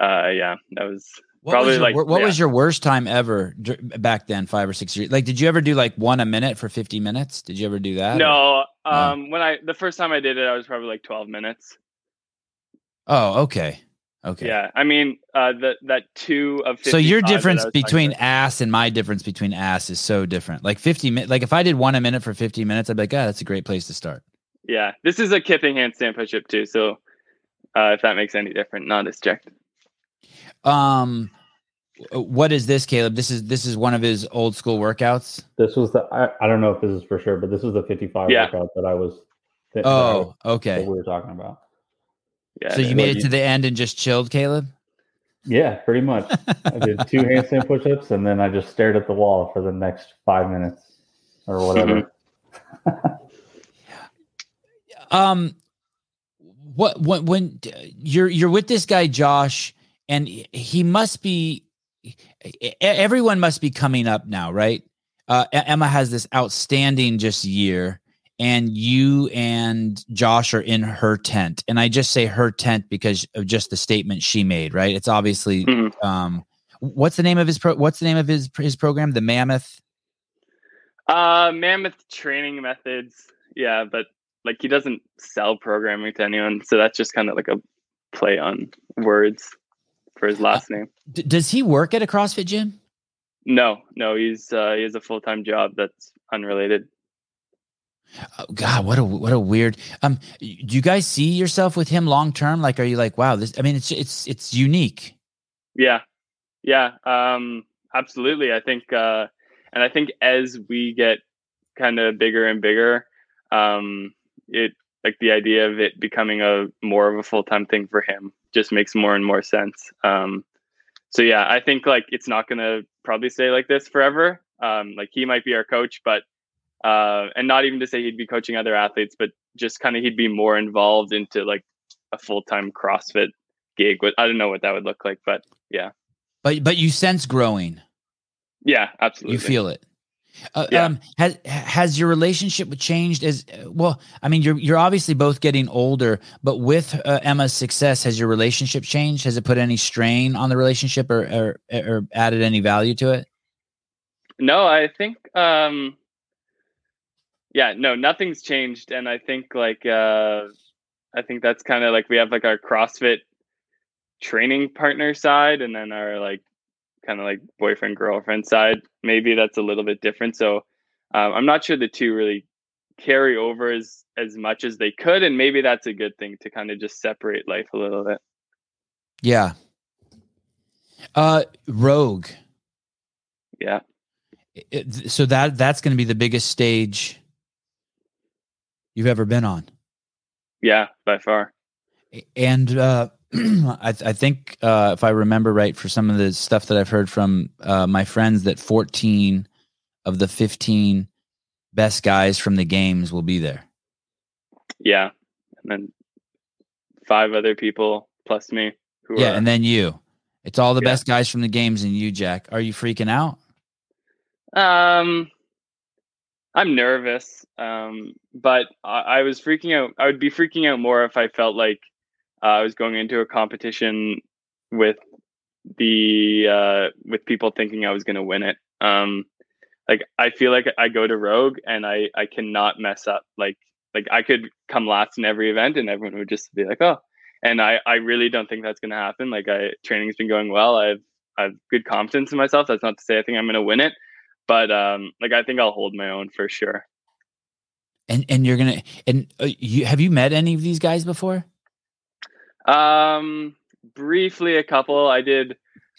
uh, yeah, that was What Probably was your, like- what yeah. was your worst time ever back then, five or six years? Like, did you ever do like one a minute for 50 minutes? Did you ever do that? or- no. No. Um, when I the first time I did it, I was probably like 12 minutes. Oh, okay. Okay. Yeah, I mean, uh, that that two of 55 So your difference between ass and my difference between ass is so different. Like 50 minutes, like if I did one a minute for 50 minutes, I'd be like, ah, that's a great place to start. yeah, this is a kipping handstand push-up too. So, uh, if that makes any difference, not as strict. Um, what is this, Caleb? This is this is one of his old school workouts. This was the I, I don't know if this is for sure, but this was the 55 Yeah. workout that I was that, that I was- Oh, okay. that we were talking about. Yeah. So you made was- it to the end and just chilled, Caleb. Yeah, pretty much. I did two handstand push-ups and then I just stared at the wall for the next five minutes or whatever. um what when when you're you're with this guy Josh and he must be everyone must be coming up now right? Uh Emma has this outstanding just year and you and Josh are in her tent. And I just say her tent because of just the statement she made right? It's obviously Mhm. um what's the name of his pro what's the name of his his program? The mammoth? Uh, Mammoth training methods. Yeah, but like he doesn't sell programming to anyone, so that's just kind of like a play on words for his last name. D- does he work at a CrossFit gym No, no, he's uh, he has a full time job that's unrelated. Oh, God, what a what a weird. Um, do you guys see yourself with him long term? Like, are you like, wow, this? I mean, it's it's it's unique. Yeah, yeah, um, absolutely. I think, uh, and I think as we get kind of bigger and bigger, um, it like the idea of it becoming a more of a full time thing for him just makes more and more sense. Um, so yeah, I think like it's not gonna probably stay like this forever. Um, like he might be our coach, but uh, and not even to say he'd be coaching other athletes, but just kind of he'd be more involved into like a full time CrossFit gig. I don't know what that would look like, but yeah. But but you sense growing. yeah, absolutely. You feel it. Uh, Yeah. Um, has has your relationship changed? As well, I mean, you're you're obviously both getting older, but with uh, Emma's success, has your relationship changed? Has it put any strain on the relationship, or or, or added any value to it? No, I think um yeah, no, nothing's changed and I think like uh I think that's kind of like we have like our CrossFit training partner side and then our like kind of like boyfriend girlfriend side. Maybe that's a little bit different. So um, I'm not sure the two really carry over as as much as they could and maybe that's a good thing to kind of just separate life a little bit. Yeah. Uh, Rogue. Yeah. It- so that that's going to be the biggest stage you've ever been on. Yeah, by far. and uh, I, I think uh, if I remember right, for some of the stuff that I've heard from uh, my friends, that 14 of the 15 best guys from the games will be there. Yeah. And then five other people plus me who Yeah, are and then you. It's all the Yeah. best guys from the games and you, Jack. Are you freaking out? Um, I'm nervous. Um, but I, I was freaking out. I would be freaking out more if I felt like uh, I was going into a competition with the uh, with people thinking I was going to win it. Um, like I feel like I go to Rogue and I I cannot mess up. Like like I could come last in every event and everyone would just be like, oh. And I I really don't think that's going to happen. Like I training's been going well. I've I've good confidence in myself. That's not to say I think I'm going to win it but um like i think i'll hold my own for sure And and you're gonna and uh, you have you met any of these guys before? Um briefly a couple i did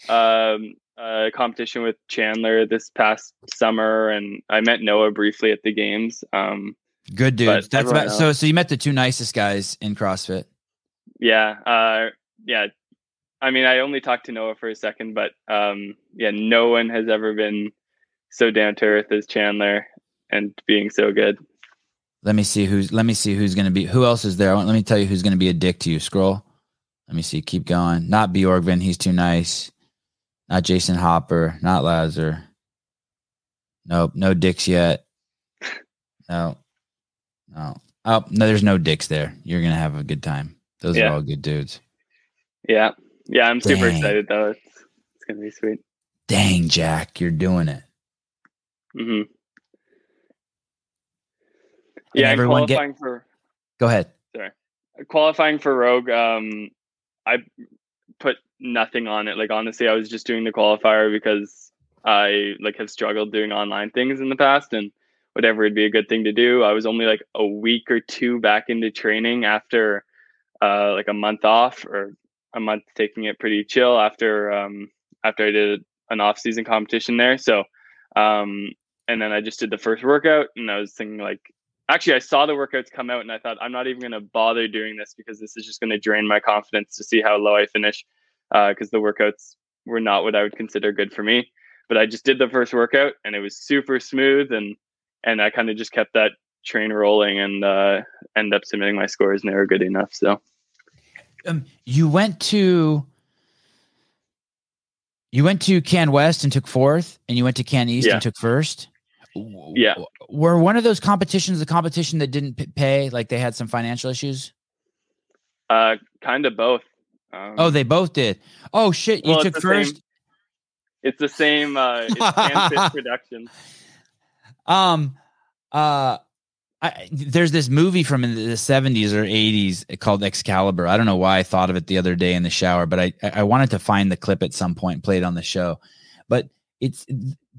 um a competition with Chandler this past summer, and I met Noah briefly at the games. Um, Good dude. That's about, so. So you met the two nicest guys in CrossFit. yeah, uh, yeah. I mean, I only talked to Noah for a second, but um, yeah, no one has ever been so down to earth as Chandler and being so good. Let me see who's. Let me see who's going to be. Who else is there? Want- Let me tell you who's going to be a dick to you. Scroll. Let me see. Keep going. Not Bjorgvin. He's too nice. Not Jayson Hopper. Not Lazar. Nope. No dicks yet. No. No. Oh no. There's no dicks there. You're gonna have a good time. Those Yeah. are all good dudes. Yeah, yeah. I'm super Dang. excited though. It's it's gonna be sweet. Dang, Jack, you're doing it. hmm Yeah, everyone get- for Go ahead. Sorry. Qualifying for Rogue, um, I put nothing on it. Like honestly, I was just doing the qualifier because I like have struggled doing online things in the past, and whatever would be a good thing to do. I was only like a week or two back into training after uh, like a month off or a month taking it pretty chill after um, after I did an off season competition there. So, um, and then I just did the first workout, and I was thinking like actually i saw the workouts come out and i thought i'm not even going to bother doing this because this is just going to drain my confidence to see how low i finish because the workouts were not what i would consider good for me but i just did the first workout and it was super smooth and and i kind of just kept that train rolling and uh end up submitting my scores and they were good enough so Um, you went to you went to Can West and took fourth, and you went to Can East Yeah. and took first. Yeah. Were one of those competitions the competition that didn't pay? Like they had some financial issues. uh kind of both um, Oh, they both did. Oh shit! You well, took first. same- it's the same uh it's production Um, uh, I, there's this movie from in the 70s or 80s called Excalibur. I don't know why I thought of it the other day in the shower, but I I wanted to find the clip at some point, play it on the show. But it's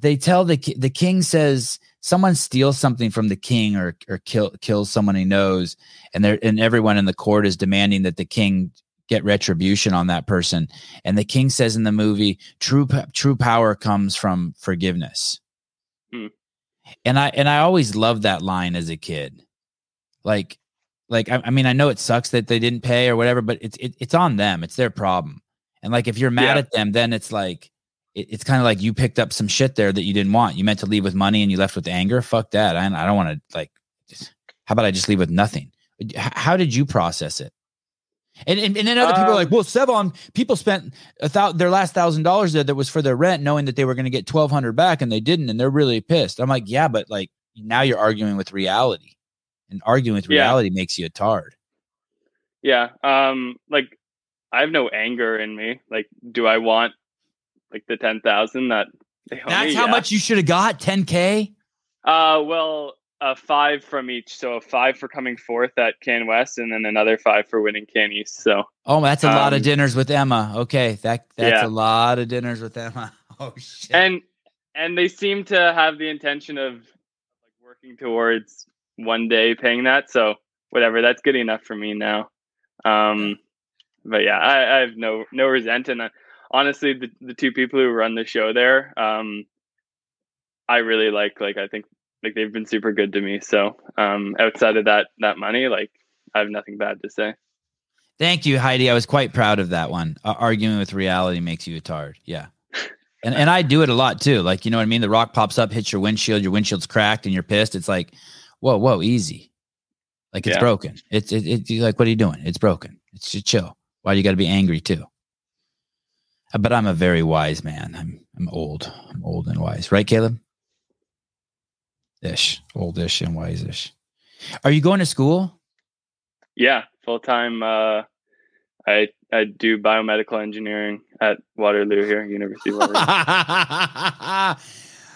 they tell the the king says someone steals something from the king or or kill kills someone he knows, and there and everyone in the court is demanding that the king get retribution on that person. And the king says in the movie, true true power comes from forgiveness hmm. and I and I always loved that line as a kid. Like, like I, I mean, I know it sucks that they didn't pay or whatever, but it's it, it's on them. It's their problem. And like, if you're mad Yeah. at them, then it's like it, it's kind of like you picked up some shit there that you didn't want. You meant to leave with money and you left with anger. Fuck that. I, I don't want to like. Just, how about I just leave with nothing? How did you process it? And and, and then other people are Um, like, well, Sevan, people spent a thou- their last thousand dollars there that was for their rent, knowing that they were going to get twelve hundred back, and they didn't, and they're really pissed. I'm like, yeah, but like now you're arguing with reality, and arguing with Yeah. reality makes you a tard. Yeah. Um like I have no anger in me. Like do I want like the 10,000 that That's me? how Yeah. much you should have got, 10k. Uh well, a 5 from each. So a 5 for coming fourth at Can West and then another 5 for winning Can East. So Oh, that's a lot of Um, dinners with Emma. Okay, that that's Yeah. a lot of dinners with Emma. Oh shit. and and they seem to have the intention of like working towards one day paying that. So whatever, that's good enough for me now. Um but yeah, I, I have no no resent and uh, honestly the, the two people who run the show there, um I really like like I think like they've been super good to me. So um outside of that that money, like I have nothing bad to say. Thank you, Heidi. I was quite proud of that one. Uh, arguing with reality makes you a tard. Yeah. And and I do it a lot too. Like, you know what I mean? The rock pops up, hits your windshield, your windshield's cracked, and you're pissed. It's like, whoa, whoa, easy. Like it's Yeah. broken. It's it, it you're like, what are you doing? It's broken. It's just chill. Why do you gotta be angry too? But I'm a very wise man. I'm I'm old. I'm old and wise. Right, Caleb? Ish. Oldish and wise-ish. Are you going to school? Yeah, full time uh I I do biomedical engineering at Waterloo here, University of Waterloo.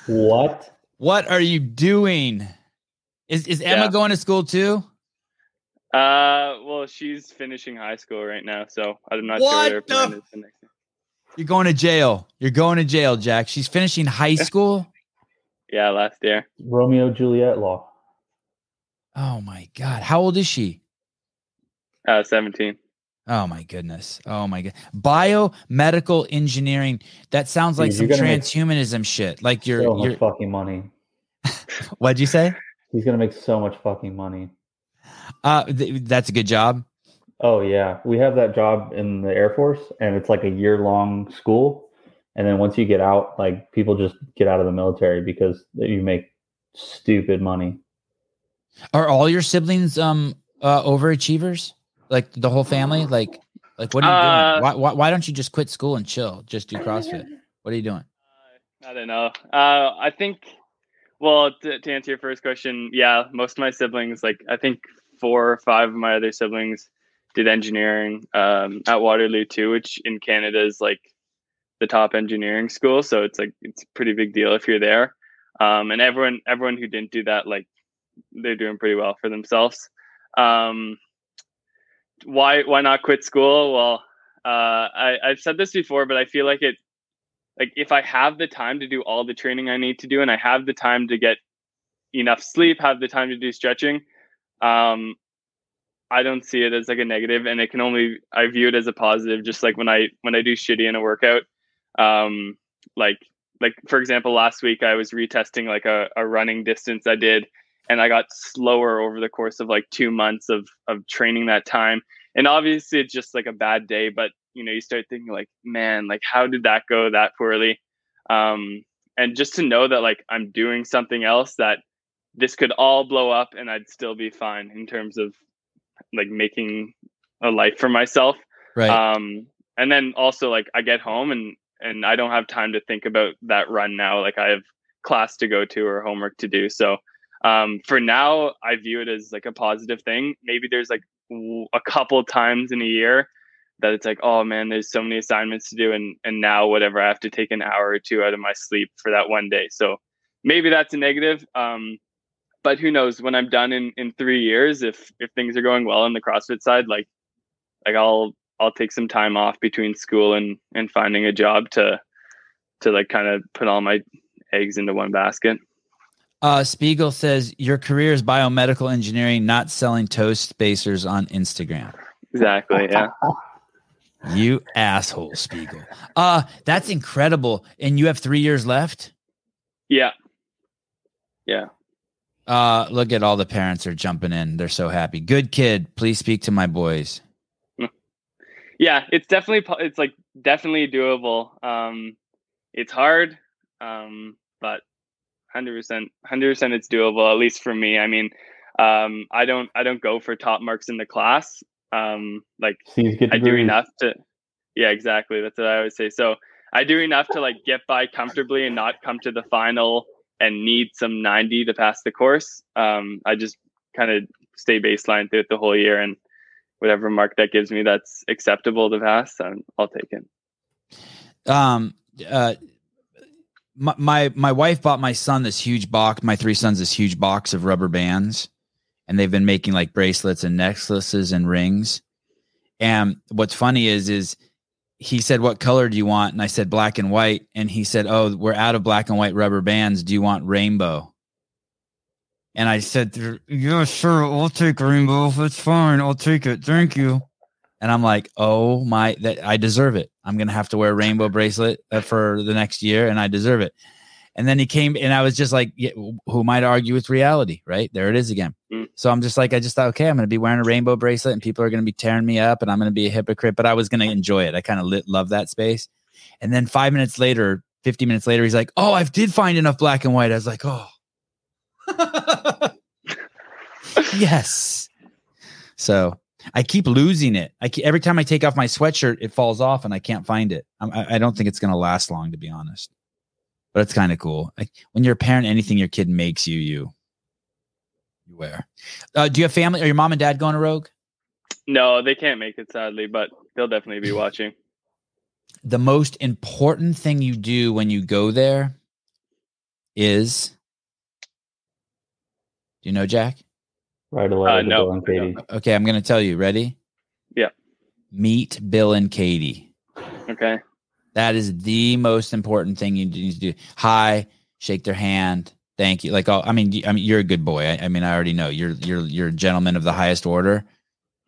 What? what are you doing? Is is Emma Yeah. going to school too? Uh, well, she's finishing high school right now, so I'm not What sure her plan the- is the next. You're going to jail. You're going to jail, Jack. She's finishing high school. Yeah, last year. Romeo Juliet law. Oh my god. How old is she? Uh, 17. Oh my goodness. Oh my god. Biomedical engineering. That sounds like Dude, some you're make transhumanism shit. Like you're so you're fucking money. what'd you say? He's gonna make so much fucking money. Uh th- that's a good job. Oh yeah, we have that job in the Air Force, and it's like a year long school. And then once you get out, like people just get out of the military because you make stupid money. Are all your siblings um uh overachievers? Like the whole family? Like like what are you Uh, doing? Why, why why don't you just quit school and chill? Just do CrossFit. What are you doing? I don't know. Uh, I think, well, to, to answer your first question, yeah, most of my siblings, like I think four or five of my other siblings, did engineering um, at Waterloo too, which in Canada is like the top engineering school. So it's like it's a pretty big deal if you're there. Um, and everyone, everyone who didn't do that, like they're doing pretty well for themselves. Um, why, why not quit school? Well, uh, I, I've said this before, but I feel like it like if I have the time to do all the training I need to do and I have the time to get enough sleep, have the time to do stretching, um, I don't see it as like a negative and it can only I view it as a positive just like when I when I do shitty in a workout. Um like like for example last week I was retesting like a, a running distance I did and I got slower over the course of like two months of of training that time. And obviously it's just like a bad day, but you know, you start thinking like, man, like how did that go that poorly? Um, and just to know that like I'm doing something else that this could all blow up and I'd still be fine in terms of like making a life for myself. Right. Um, and then also like I get home and and I don't have time to think about that run now. Like I have class to go to or homework to do. So um, for now, I view it as like a positive thing. Maybe there's like w- a couple times in a year that it's like, oh man, there's so many assignments to do, and and now whatever, I have to take an hour or two out of my sleep for that one day. So maybe that's a negative. Um, but who knows? When I'm done in in three years, if if things are going well on the CrossFit side, like like I'll I'll take some time off between school and and finding a job to to like kind of put all my eggs into one basket. Uh, Spiegel says your career is biomedical engineering, not selling toast spacers on Instagram. Exactly. Yeah. You asshole, Spiegel. Uh, that's incredible. And you have three years left. Yeah. Yeah. Uh, look at all the parents are jumping in. They're so happy. Good kid. Please speak to my boys. Yeah. It's definitely, it's like definitely doable. Um, it's hard, um, but hundred percent, hundred percent, it's doable. At least for me. I mean, um, I don't, I don't go for top marks in the class. Um, like Sees good I do enough to yeah, exactly. That's what I always say. So I do enough to like get by comfortably and not come to the final and need some 90 to pass the course. Um, I just kind of stay baseline throughout the whole year and whatever mark that gives me that's acceptable to pass, um, I'll take it. Um, uh, my, my my wife bought my son this huge box. My three sons this huge box of rubber bands, and they've been making like bracelets and necklaces and rings. And what's funny is is he said, "What color do you want?" And I said, "Black and white." And he said, "Oh, we're out of black and white rubber bands. Do you want rainbow?" And I said, "Yeah, sure. I'll take rainbow. It's fine. I'll take it. Thank you." And I'm like, "Oh my, that I deserve it. I'm gonna have to wear a rainbow bracelet uh, for the next year, and I deserve it." And then he came, and I was just like, yeah, "Who might argue with reality?" Right there, it is again. Mm. So I'm just like, I just thought, okay, I'm gonna be wearing a rainbow bracelet, and people are gonna be tearing me up, and I'm gonna be a hypocrite. But I was gonna enjoy it. I kind of love that space. And then five minutes later, 50 minutes later, he's like, "Oh, I did find enough black and white." I was like, "Oh." yes. So I keep losing it. I keep, every time I take off my sweatshirt, it falls off and I can't find it. I'm- I, I don't think it's going to last long, to be honest. But it's kind of cool. Like when you're a parent, anything your kid makes you, you, you wear. Uh, do you have family? Are your mom and dad going to Rogue? No, they can't make it sadly, but they'll definitely be watching. The most important thing you do when you go there is. Do you know, Jack? Write a letter Uh, to no, Bill and Katie. Okay, I'm going to tell you. Ready? Yeah. Meet Bill and Katie. Okay. That is the most important thing you need to do. Hi, shake their hand. Thank you. Like, I mean, y- I mean, you're a good boy. I, I mean, I already know you're you're you're a gentleman of the highest order.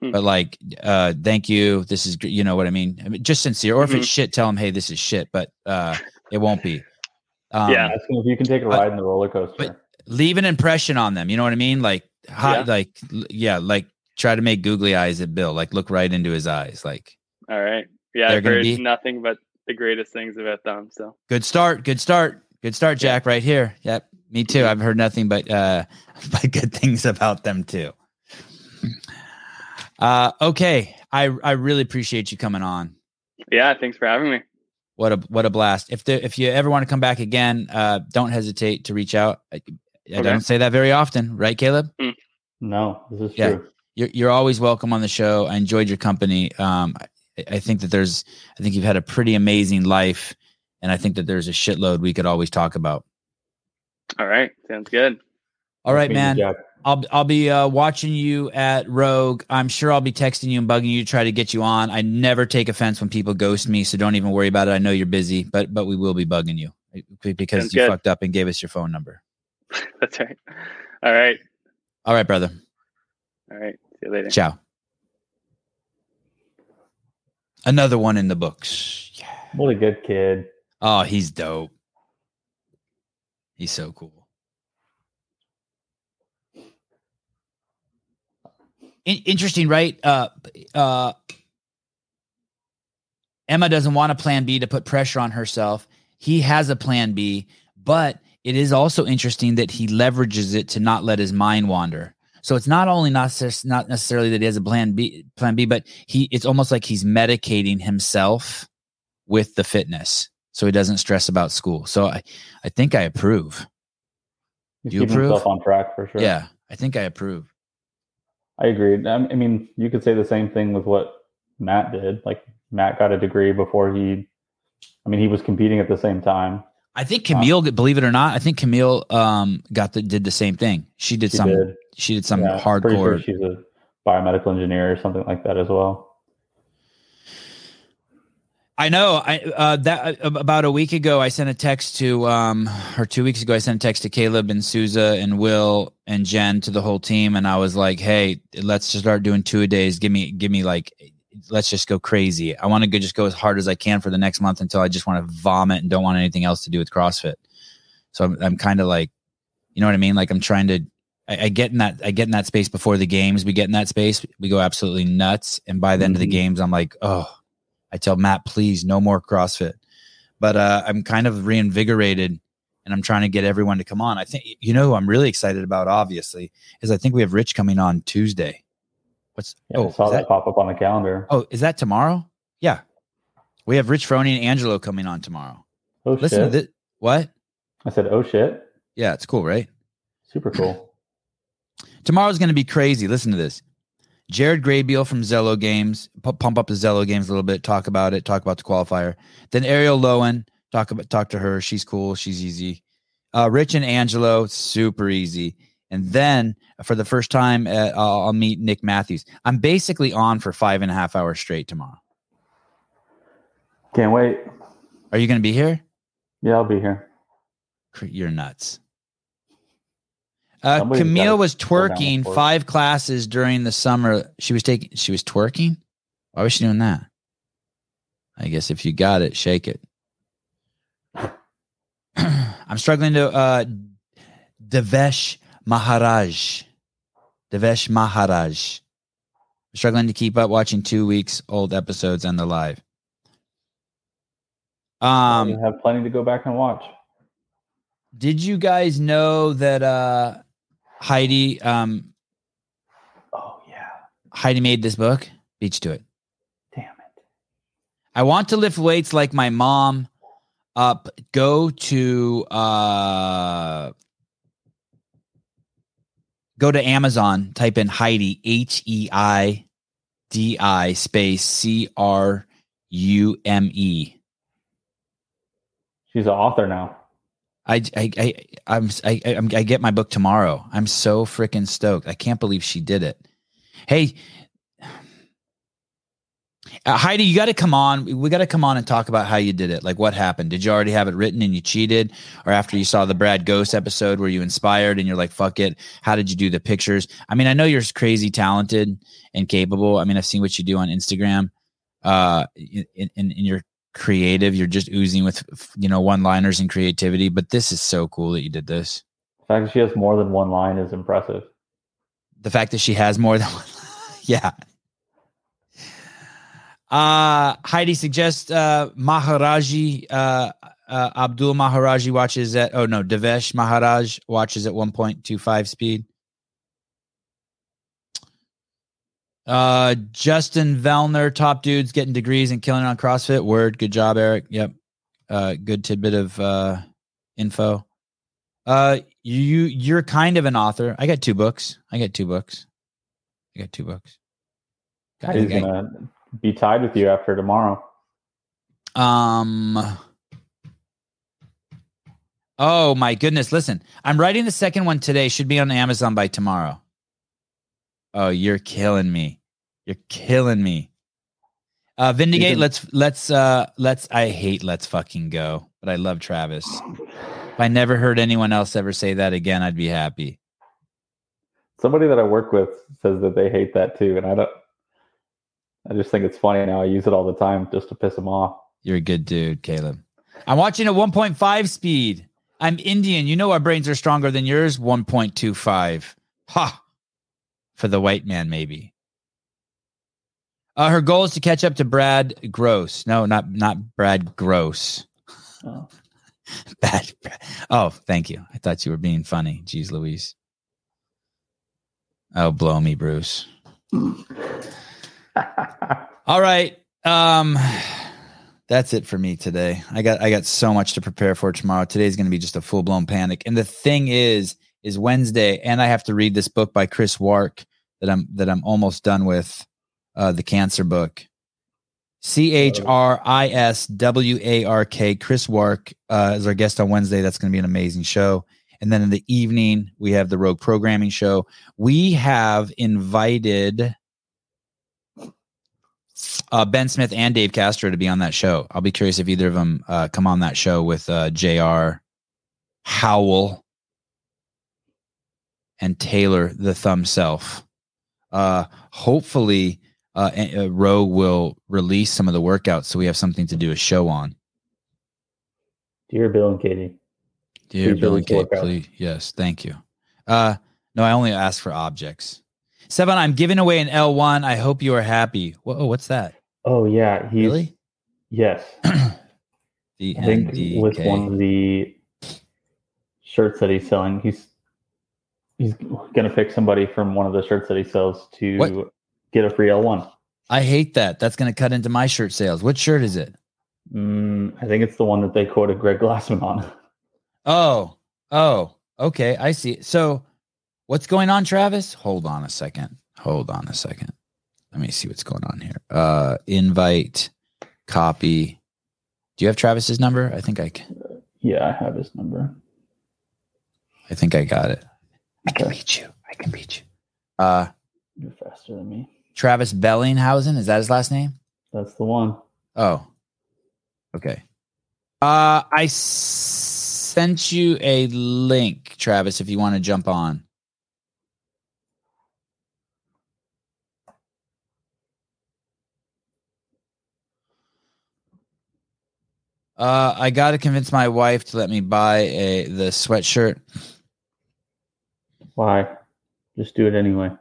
Hmm. but like, uh, thank you. This is, gr- you know what I mean? I mean just sincere. Or if Mhm. it's shit, tell them, hey, this is shit. But uh, it won't be. Um, Yeah. Ask them if you can take a but- ride in the roller coaster. leave an impression on them. You know what I mean? Like, hot, Yeah. like, yeah, like try to make googly eyes at Bill. Like, look right into his eyes. Like, All right. Yeah, They're I've heard be- nothing but the greatest things about them. So good start, good start, good start, Yeah. Jack. Right here. Yep, me too. I've heard nothing but uh, but good things about them too. Uh, okay, I I really appreciate you coming on. yeah, thanks for having me. What a what a blast! If there, if you ever want to come back again, uh, don't hesitate to reach out. I, I Okay. don't say that very often, right, Caleb? No, this is Yeah. true. You're you're always welcome on the show. I enjoyed your company. Um, I, I think that there's, I think you've had a pretty amazing life, and I think that there's a shitload we could always talk about. All right, sounds good. All right, man. I'll I'll be uh, watching you at Rogue. I'm sure I'll be texting you and bugging you to try to get you on. I never take offense when people ghost me, so don't even worry about it. I know you're busy, but but we will be bugging you because Sounds you good. fucked up and gave us your phone number. That's right. All right. All right, brother. All right. See you later. Ciao. Another one in the books. Yeah. What a good kid. Oh, he's dope. He's so cool. In- interesting, right? Uh, uh, Emma doesn't want a plan B to put pressure on herself. He has a plan B, but it is also interesting that he leverages it to not let his mind wander. So it's not only not not necessarily that he has a plan B, plan B, but he it's almost like he's medicating himself with the fitness, so he doesn't stress about school. So I, I think I approve. He's You approve? himself on track for sure. Yeah, I think I approve. I agree. I mean, you could say the same thing with what Matt did. Like Matt got a degree before he. I mean, he was competing at the same time. I think Camille, believe it or not, I think Camille um got the did the same thing. She did She some did. she did some Yeah, pretty sure hardcore. she's a biomedical engineer or something like that as well. I know. I uh, that uh, about a week ago, I sent a text to um or two weeks ago, I sent a text to Caleb and Souza and Will and Jen to the whole team, and I was like, "Hey, let's just start doing two a days. Give me, give me like, let's just go crazy. I want to just go as hard as I can for the next month until I just want to vomit and don't want anything else to do with CrossFit. So I'm, I'm kind of like, you know what I mean? Like I'm trying to. I, I get in that. I get in that space before the games. We get in that space. We go absolutely nuts, and by the end of the Mhm. games, I'm like, oh. I tell Matt, please, no more CrossFit. But uh, I'm kind of reinvigorated and I'm trying to get everyone to come on. I think, you know, who I'm really excited about, obviously, is I think we have Rich coming on Tuesday. What's, Yeah, oh, I saw that, that, pop up on the calendar. oh, is that tomorrow? Yeah. We have Rich Froning and Angelo coming on tomorrow. Oh Listen shit! to this. What? I said, "Oh shit!" Yeah, it's cool, right? Super cool. Tomorrow's going to be crazy. Listen to this. Jared Graybeal from Zello Games, pu- pump up the Zello Games a little bit, talk about it, talk about the qualifier. Then Arielle Loewen, talk about talk to her. She's cool. She's easy. Uh, Rich and Angelo, super easy. And then for the first time, uh, I'll, I'll meet Nick Matthews. I'm basically on for five and a half hours straight tomorrow. Can't wait. Are you going to be here? Yeah, I'll be here. You're nuts. Uh, Camille was twerking five classes during the summer. She was taking. She was twerking. Why was she doing that? I guess if you got it, shake it. I'm struggling to. uh Devesh Maharaj. Devesh Maharaj. I'm struggling to keep up watching two weeks old episodes on the live. Um. you have plenty to go back and watch. Did you guys know that uh Heidi um Oh yeah, Heidi made this book? Beach to it. damn it. I want to lift weights like my mom. Up go to uh go to Amazon, type in Heidi H E I D I space C R U M E. She's an author now. I, I, I, I'm, I, I get my book tomorrow. I'm so freaking stoked. I can't believe she did it. Hey, Uh, Heidi, you got to come on. We got to come on and talk about how you did it. Like what happened? Did you already have it written and you cheated? Or after you saw the Brad Ghost episode, were you inspired and you're like, fuck it? How did you do the pictures? I mean, I know you're crazy talented and capable. I mean, I've seen what you do on Instagram. Uh, in, in, in your creative, you're just oozing with, you know, one liners and creativity. But this is so cool that you did this. The fact that she has more than one line is impressive. The fact that she has more than one. yeah. Uh, Heidi suggests uh, Maharaji, uh, uh, Abdul Maharaji watches at, oh no, Devesh Maharaj watches at 1.25 speed. Uh, Justin Vellner, top dudes getting degrees and killing it on CrossFit. Word. Good job, Eric. Yep. Uh, good tidbit of uh, info. Uh, you you're kind of an author. I got two books. I got two books. I got two books. Got, He's gonna be tied with you after tomorrow. Um. Oh my goodness! Listen, I'm writing the second one today. Should be on Amazon by tomorrow. Oh, you're killing me! You're killing me. Uh, Vindicate. Can- let's let's uh let's. I hate let's fucking go, but I love Travis. if I never heard anyone else ever say that again, I'd be happy. Somebody that I work with says that they hate that too, and I don't. I just think it's funny now. I use it all the time just to piss them off. You're a good dude, Caleb. I'm watching at 1.5 speed. I'm Indian. You know our brains are stronger than yours. 1.25. Ha! For the white man, maybe. Uh, her goal is to catch up to Brad Gross. No, not not Brad Gross. Oh. Bad. Oh, thank you. I thought you were being funny. Jeez, Louise. Oh, blow me, Bruce. All right. Um that's it for me today. I got I got so much to prepare for tomorrow. Today's going to be just a full-blown panic. And the thing is is Wednesday and I have to read this book by Chris Wark that I'm that I'm almost done with uh the cancer book. C H R I S W A R K Chris Wark uh is our guest on Wednesday. That's going to be an amazing show. And then in the evening, we have the Rogue Programming Show. We have invited uh, Ben Smith and Dave Castro to be on that show. I'll be curious if either of them uh, come on that show with uh, Jr. Howell and Taylor the Thumb Self. Uh, hopefully, uh, uh, Roe will release some of the workouts so we have something to do a show on. Dear Bill and Katie. Dear Bill and Katie, please. Yes, thank you. Uh, no, I only ask for objects. Sevan, I'm giving away an L1. I hope you are happy. Whoa, what's that? Oh yeah, he's really? yes. the I think NDK. with one of the shirts that he's selling, he's he's gonna pick somebody from one of the shirts that he sells to what? Get a free L1. I hate that. That's gonna cut into my shirt sales. What shirt is it? Mm, I think it's the one that they quoted Greg Glassman on. Oh, oh, okay. I see. So What's going on, Travis? Hold on a second. Hold on a second. Let me see what's going on here. Uh invite, copy. Do you have Travis's number? I think I can. Yeah, I have his number. I think I got it. I can beat you. I can beat you. Uh you're faster than me. Travis Bellinghausen, is that his last name? That's the one. Oh. Okay. Uh I s- sent you a link, Travis, if you want to jump on. Uh, I got to convince my wife to let me buy a the sweatshirt. Why? Just do it anyway.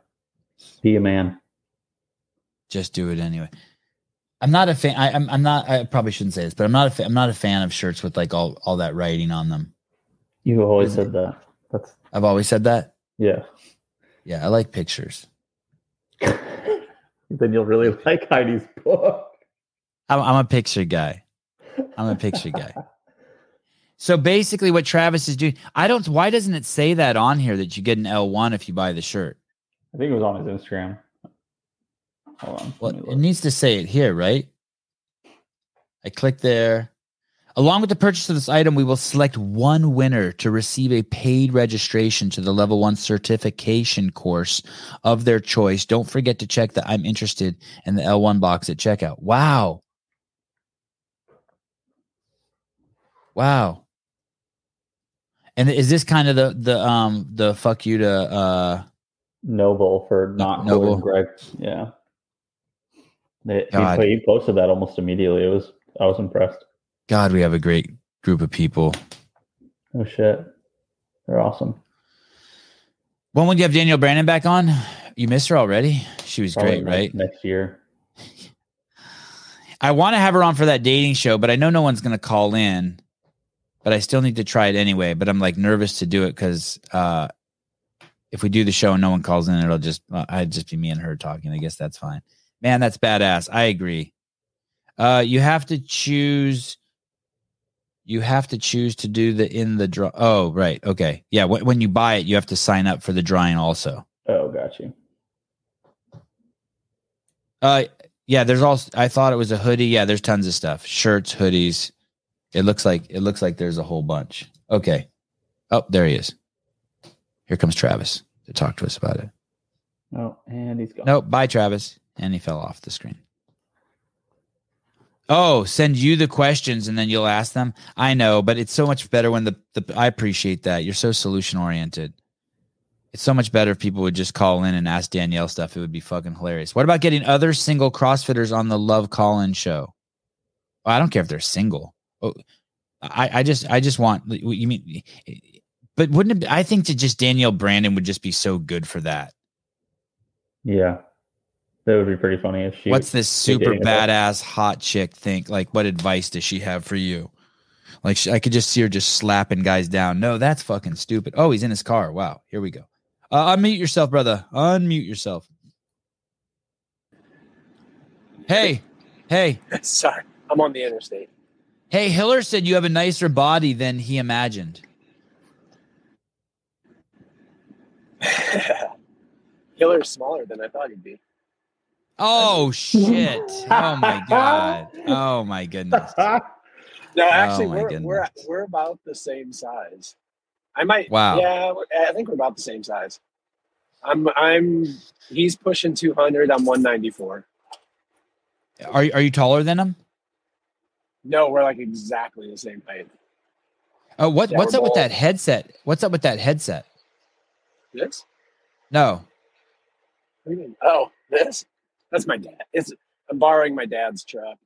Be a man. Just do it anyway. I'm not a fan. I, am I'm, I'm not. I probably shouldn't say this, but I'm not a. Fa- I'm not a fan of shirts with like all all that writing on them. You've always said that. That's. I've always said that. Yeah. Yeah, I like pictures. then you'll really like Heidi's book. I'm, I'm a picture guy. I'm a picture guy. So basically, what Travis is doing, I don't. Why doesn't it say that on here that you get an L1 if you buy the shirt? I think it was on his Instagram. Hold on. Well, it needs to say it here, right? I click there. Along with the purchase of this item, we will select one winner to receive a paid registration to the level one certification course of their choice. Don't forget to check the I'm interested in the L1 box at checkout. Wow. Wow. And is this kind of the the um the fuck you to uh Noble for not Noble. Noble. Greg. Yeah. He, posted that almost immediately. It was I was impressed. God, we have a great group of people. Oh shit. They're awesome. When would you have Danielle Brandon back on? You missed her already? She was Probably great, next- right? Next year. I want to have her on for that dating show, but I know no one's going to call in. But I still need to try it anyway. But I'm like nervous to do it because uh, if we do the show and no one calls in, it'll just uh, I'd just be me and her talking. I guess that's fine. Man, that's badass. I agree. Uh, you have to choose. You have to choose to do the in the draw. Oh, right. Okay. Yeah. When, when you buy it, you have to sign up for the drawing also. Oh, got you. Uh, yeah. There's also. I thought it was a hoodie. Yeah. There's tons of stuff. Shirts, hoodies. It looks like it looks like there's a whole bunch. Okay. Oh, there he is. Here comes Travis to talk to us about it. Oh, and he's gone. Nope. Bye, Travis. And he fell off the screen. Oh, send you the questions and then you'll ask them. I know, but it's so much better when the, the I appreciate that. You're so solution oriented. It's so much better if people would just call in and ask Danielle stuff. It would be fucking hilarious. What about getting other single CrossFitters on the Love Call In show? Well, I don't care if they're single. Oh, I, I just I just want you mean but wouldn't it I think that just Danielle Brandon would just be so good for that. Yeah. That would be pretty funny if she What's this super dating about- badass hot chick think? Like, what advice does she have for you? Like, she, I could just see her just slapping guys down. No, that's fucking stupid. Oh, he's in his car. Wow. Here we go. Uh, unmute yourself, brother. Unmute yourself. Hey, hey, Sorry, I'm on the interstate. hey. Hiller said you have a nicer body than he imagined. Hiller's smaller than I thought he'd be. Oh shit! Oh my god! Oh my goodness! No, oh, actually, Oh, we're, we're we're about the same size. I might. Wow. Yeah, I think we're about the same size. I'm. I'm. He's pushing 200. I'm 194. Are you- are you taller than him? No, we're like exactly the same height. Oh, what Yeah, what's we're up with that headset? What's up with that headset? This? No. What do you mean? Oh, this? That's my dad. It's. I'm borrowing my dad's truck.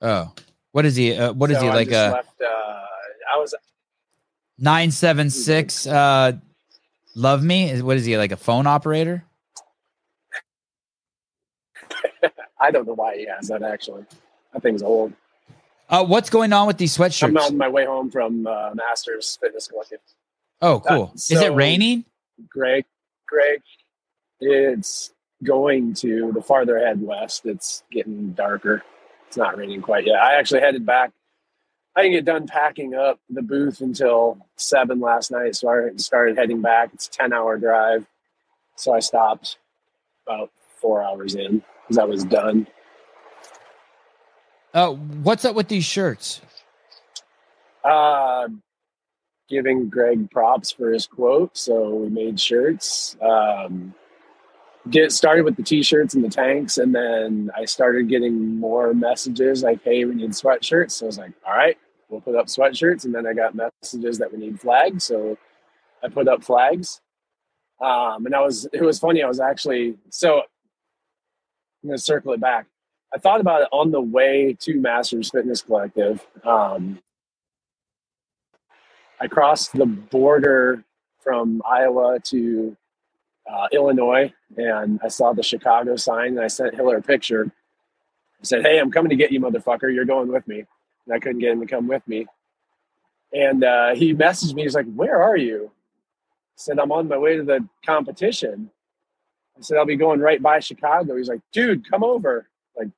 Oh, what is he? Uh, what is So he I like? A left, uh, I was. nine seven six. Uh, love me. Is what is he like? A phone operator? I don't know why he has that. Actually, that thing's old. Uh, what's going on with these sweatshirts? I'm on my way home from uh, Masters Fitness Collective. Oh, cool. is it raining? Greg, Greg, it's going to the farther ahead west. It's getting darker. It's not raining quite yet. I actually headed back. I didn't get done packing up the booth until seven last night, so I started heading back. It's a ten hour drive, so I stopped about four hours in because I was done. Uh, what's up with these shirts? Uh, giving Greg props for his quote. So we made shirts. Um, get started with the t-shirts and the tanks, and then I started getting more messages like, "Hey, we need sweatshirts." So I was like, "All right, we'll put up sweatshirts." And then I got messages that we need flags, so I put up flags. Um, and I was it was funny. I was actually so I'm gonna circle it back. I thought about it on the way to Masters Fitness Collective. Um, I crossed the border from Iowa to uh, Illinois, and I saw the Chicago sign, and I sent Hiller a picture. I said, "Hey, I'm coming to get you, motherfucker. You're going with me." And I couldn't get him to come with me. And uh, he messaged me. He's like, "Where are you?" I said, "I'm on my way to the competition." I said, "I'll be going right by Chicago." He's like, "Dude, come over." Like,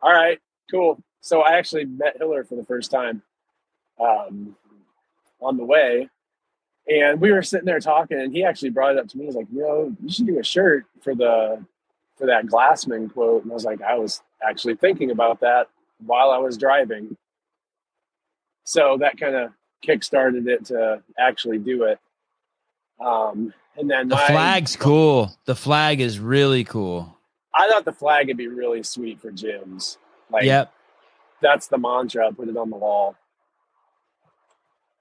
all right, cool. So I actually met Hiller for the first time um, on the way, and we were sitting there talking, and he actually brought it up to me. He's like, "You know, you should do a shirt for the for that Glassman quote." And I was like, "I was actually thinking about that while I was driving." so that kind of kick-started it to actually do it. Um, and then The my- flag's cool. The flag is really cool. I thought the flag would be really sweet for gyms. Like, yep. that's the mantra. Put it on the wall.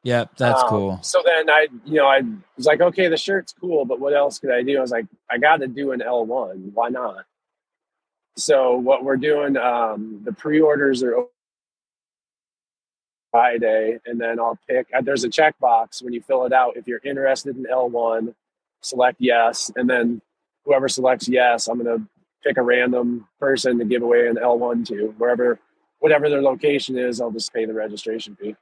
Yep. That's Um, cool. So then I, you know, I was like, okay, the shirt's cool, but what else could I do? I was like, I got to do an L1. Why not? So what we're doing, um, the pre-orders are open Friday, and then I'll pick. uh, There's a checkbox when you fill it out. If you're interested in L1, select yes, and then whoever selects yes, I'm gonna pick a random person to give away an L1 to wherever, whatever their location is. I'll just pay the registration fee.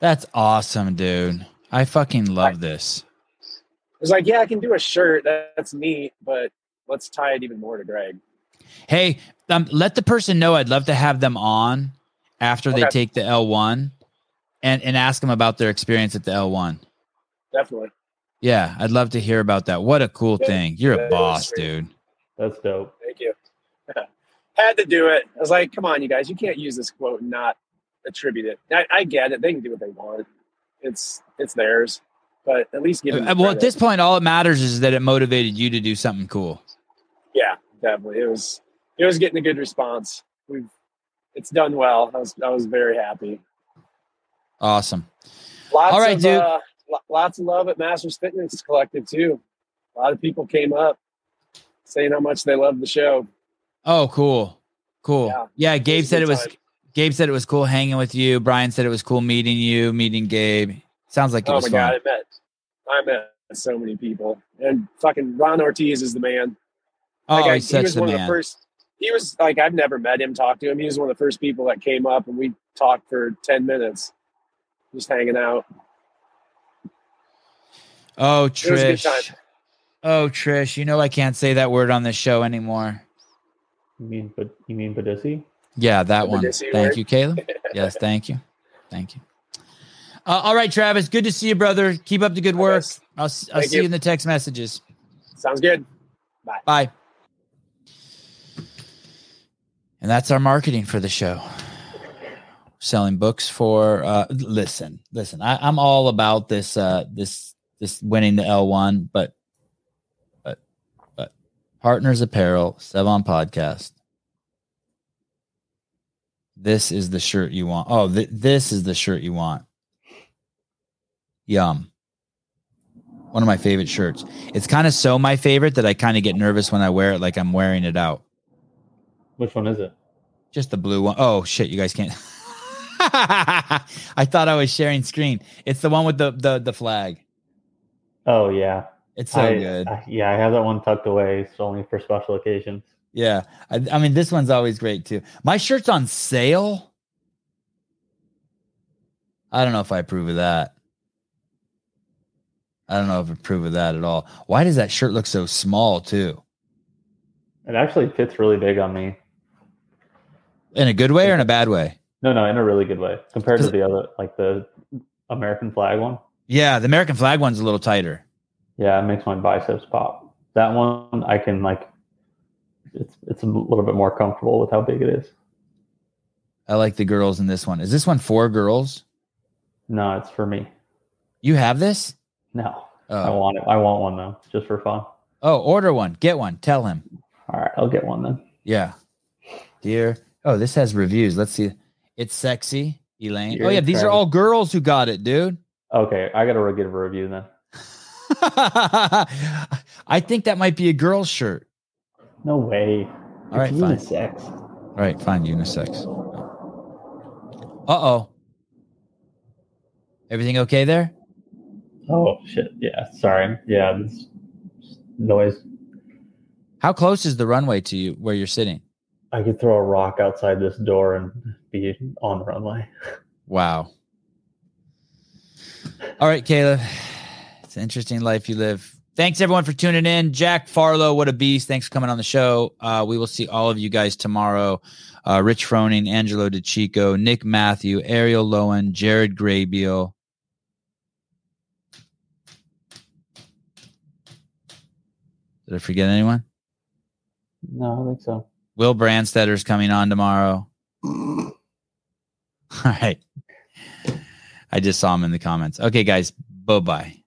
That's awesome, dude. I fucking love this. I was like, yeah, I can do a shirt. That's neat, but let's tie it even more to Greg. Hey, um, let the person know I'd love to have them on after they take the L1 and, and ask them about their experience at the L1. Definitely. Yeah, I'd love to hear about that. What a cool Yeah, thing. You're that a boss, dude. That's dope. Thank you. Had to do it. I was like, come on, you guys, you can't use this quote and not attribute it. I, I get it. They can do what they want. It's it's theirs. But at least give Uh, well, at this point, all that matters is that it motivated you to do something cool. Yeah, definitely. It was it was getting a good response. We've it's done well. I was I was very happy. Awesome. Lots All right, of, dude. Uh, lots of love at Masters Fitness Collective too. A lot of people came up saying how much they loved the show. Oh, cool. Cool. Yeah. Yeah, Gabe said it was time. Gabe said it was cool hanging with you. Brian said it was cool meeting you, meeting Gabe. Sounds like it Oh was my fun. god, I met I met so many people. And fucking Ron Ortiz is the man. Oh, Like, I- he's such was the one of the first he was like I've never met him, talked to him. He was one of the first people that came up and we talked for ten minutes. Just hanging out. oh, It was a good Trish. time. Oh, Trish. You know I can't say that word on this show anymore. You mean, but you mean but Badissi? Yeah, that one. Thank word? you, Caleb. Yes, thank you. Thank you. Uh, all right, Travis. Good to see you, brother. Keep up the good work. guys. I'll, I'll see you you. in the text messages. Sounds good. Bye. Bye. And that's our marketing for the show. Selling books for uh listen, listen, I, I'm all about this uh this this winning the L1, but but but partners apparel, Sevan podcast. This is the shirt you want. Oh, th- this is the shirt you want. Yum. One of my favorite shirts. It's kind of so my favorite that I kind of get nervous when I wear it, like I'm wearing it out. Which one is it? Just the blue one. Oh shit, you guys can't. I thought I was sharing screen. It's the one with the the the flag. Oh yeah, It's so I, good. I- yeah, I have that one tucked away. It's only for special occasions. Yeah, I, I mean this one's always great too. My shirt's on sale. I don't know if I approve of that. I don't know if I approve of that at all. Why does that shirt look so small too? It actually fits really big on me. In a good way or in a bad way? No, no, in a really good way compared to the other, like the American flag one. Yeah, the American flag one's a little tighter. Yeah, it makes my biceps pop. That one I can like. It's it's a little bit more comfortable with how big it is. I like the girls in this one. Is this one for girls? No, it's for me. You have this? No, I Oh, want it. I want one though, just for fun. oh order one. Get one. Tell him. All right, I'll get one then. Yeah. Dear. Oh, this has reviews. Let's see. It's sexy, Elaine. Dear oh, yeah. These are all girls who got it, dude. Okay, I got to give a review then. I think that might be a girl's shirt. No way. All right, It's fine. unisex. All right, fine. Unisex. Uh oh. Everything okay there? Oh shit. Yeah. Sorry. Yeah. This noise. How close is the runway to you where you're sitting? I could throw a rock outside this door and be on the runway. Wow. All right, Caleb. It's an interesting life you live. Thanks everyone for tuning in. Jack Farlow, what a beast. Thanks for coming on the show. Uh, we will see all of you guys tomorrow. Uh, Rich Froning, Angelo DiCicco, Nick Matthew, Arielle Loewen, Jared Graybeal. Did I forget anyone? No, I think so. Will Branstetter's coming on tomorrow. All right. I just saw him in the comments. Okay, guys. Bye bye.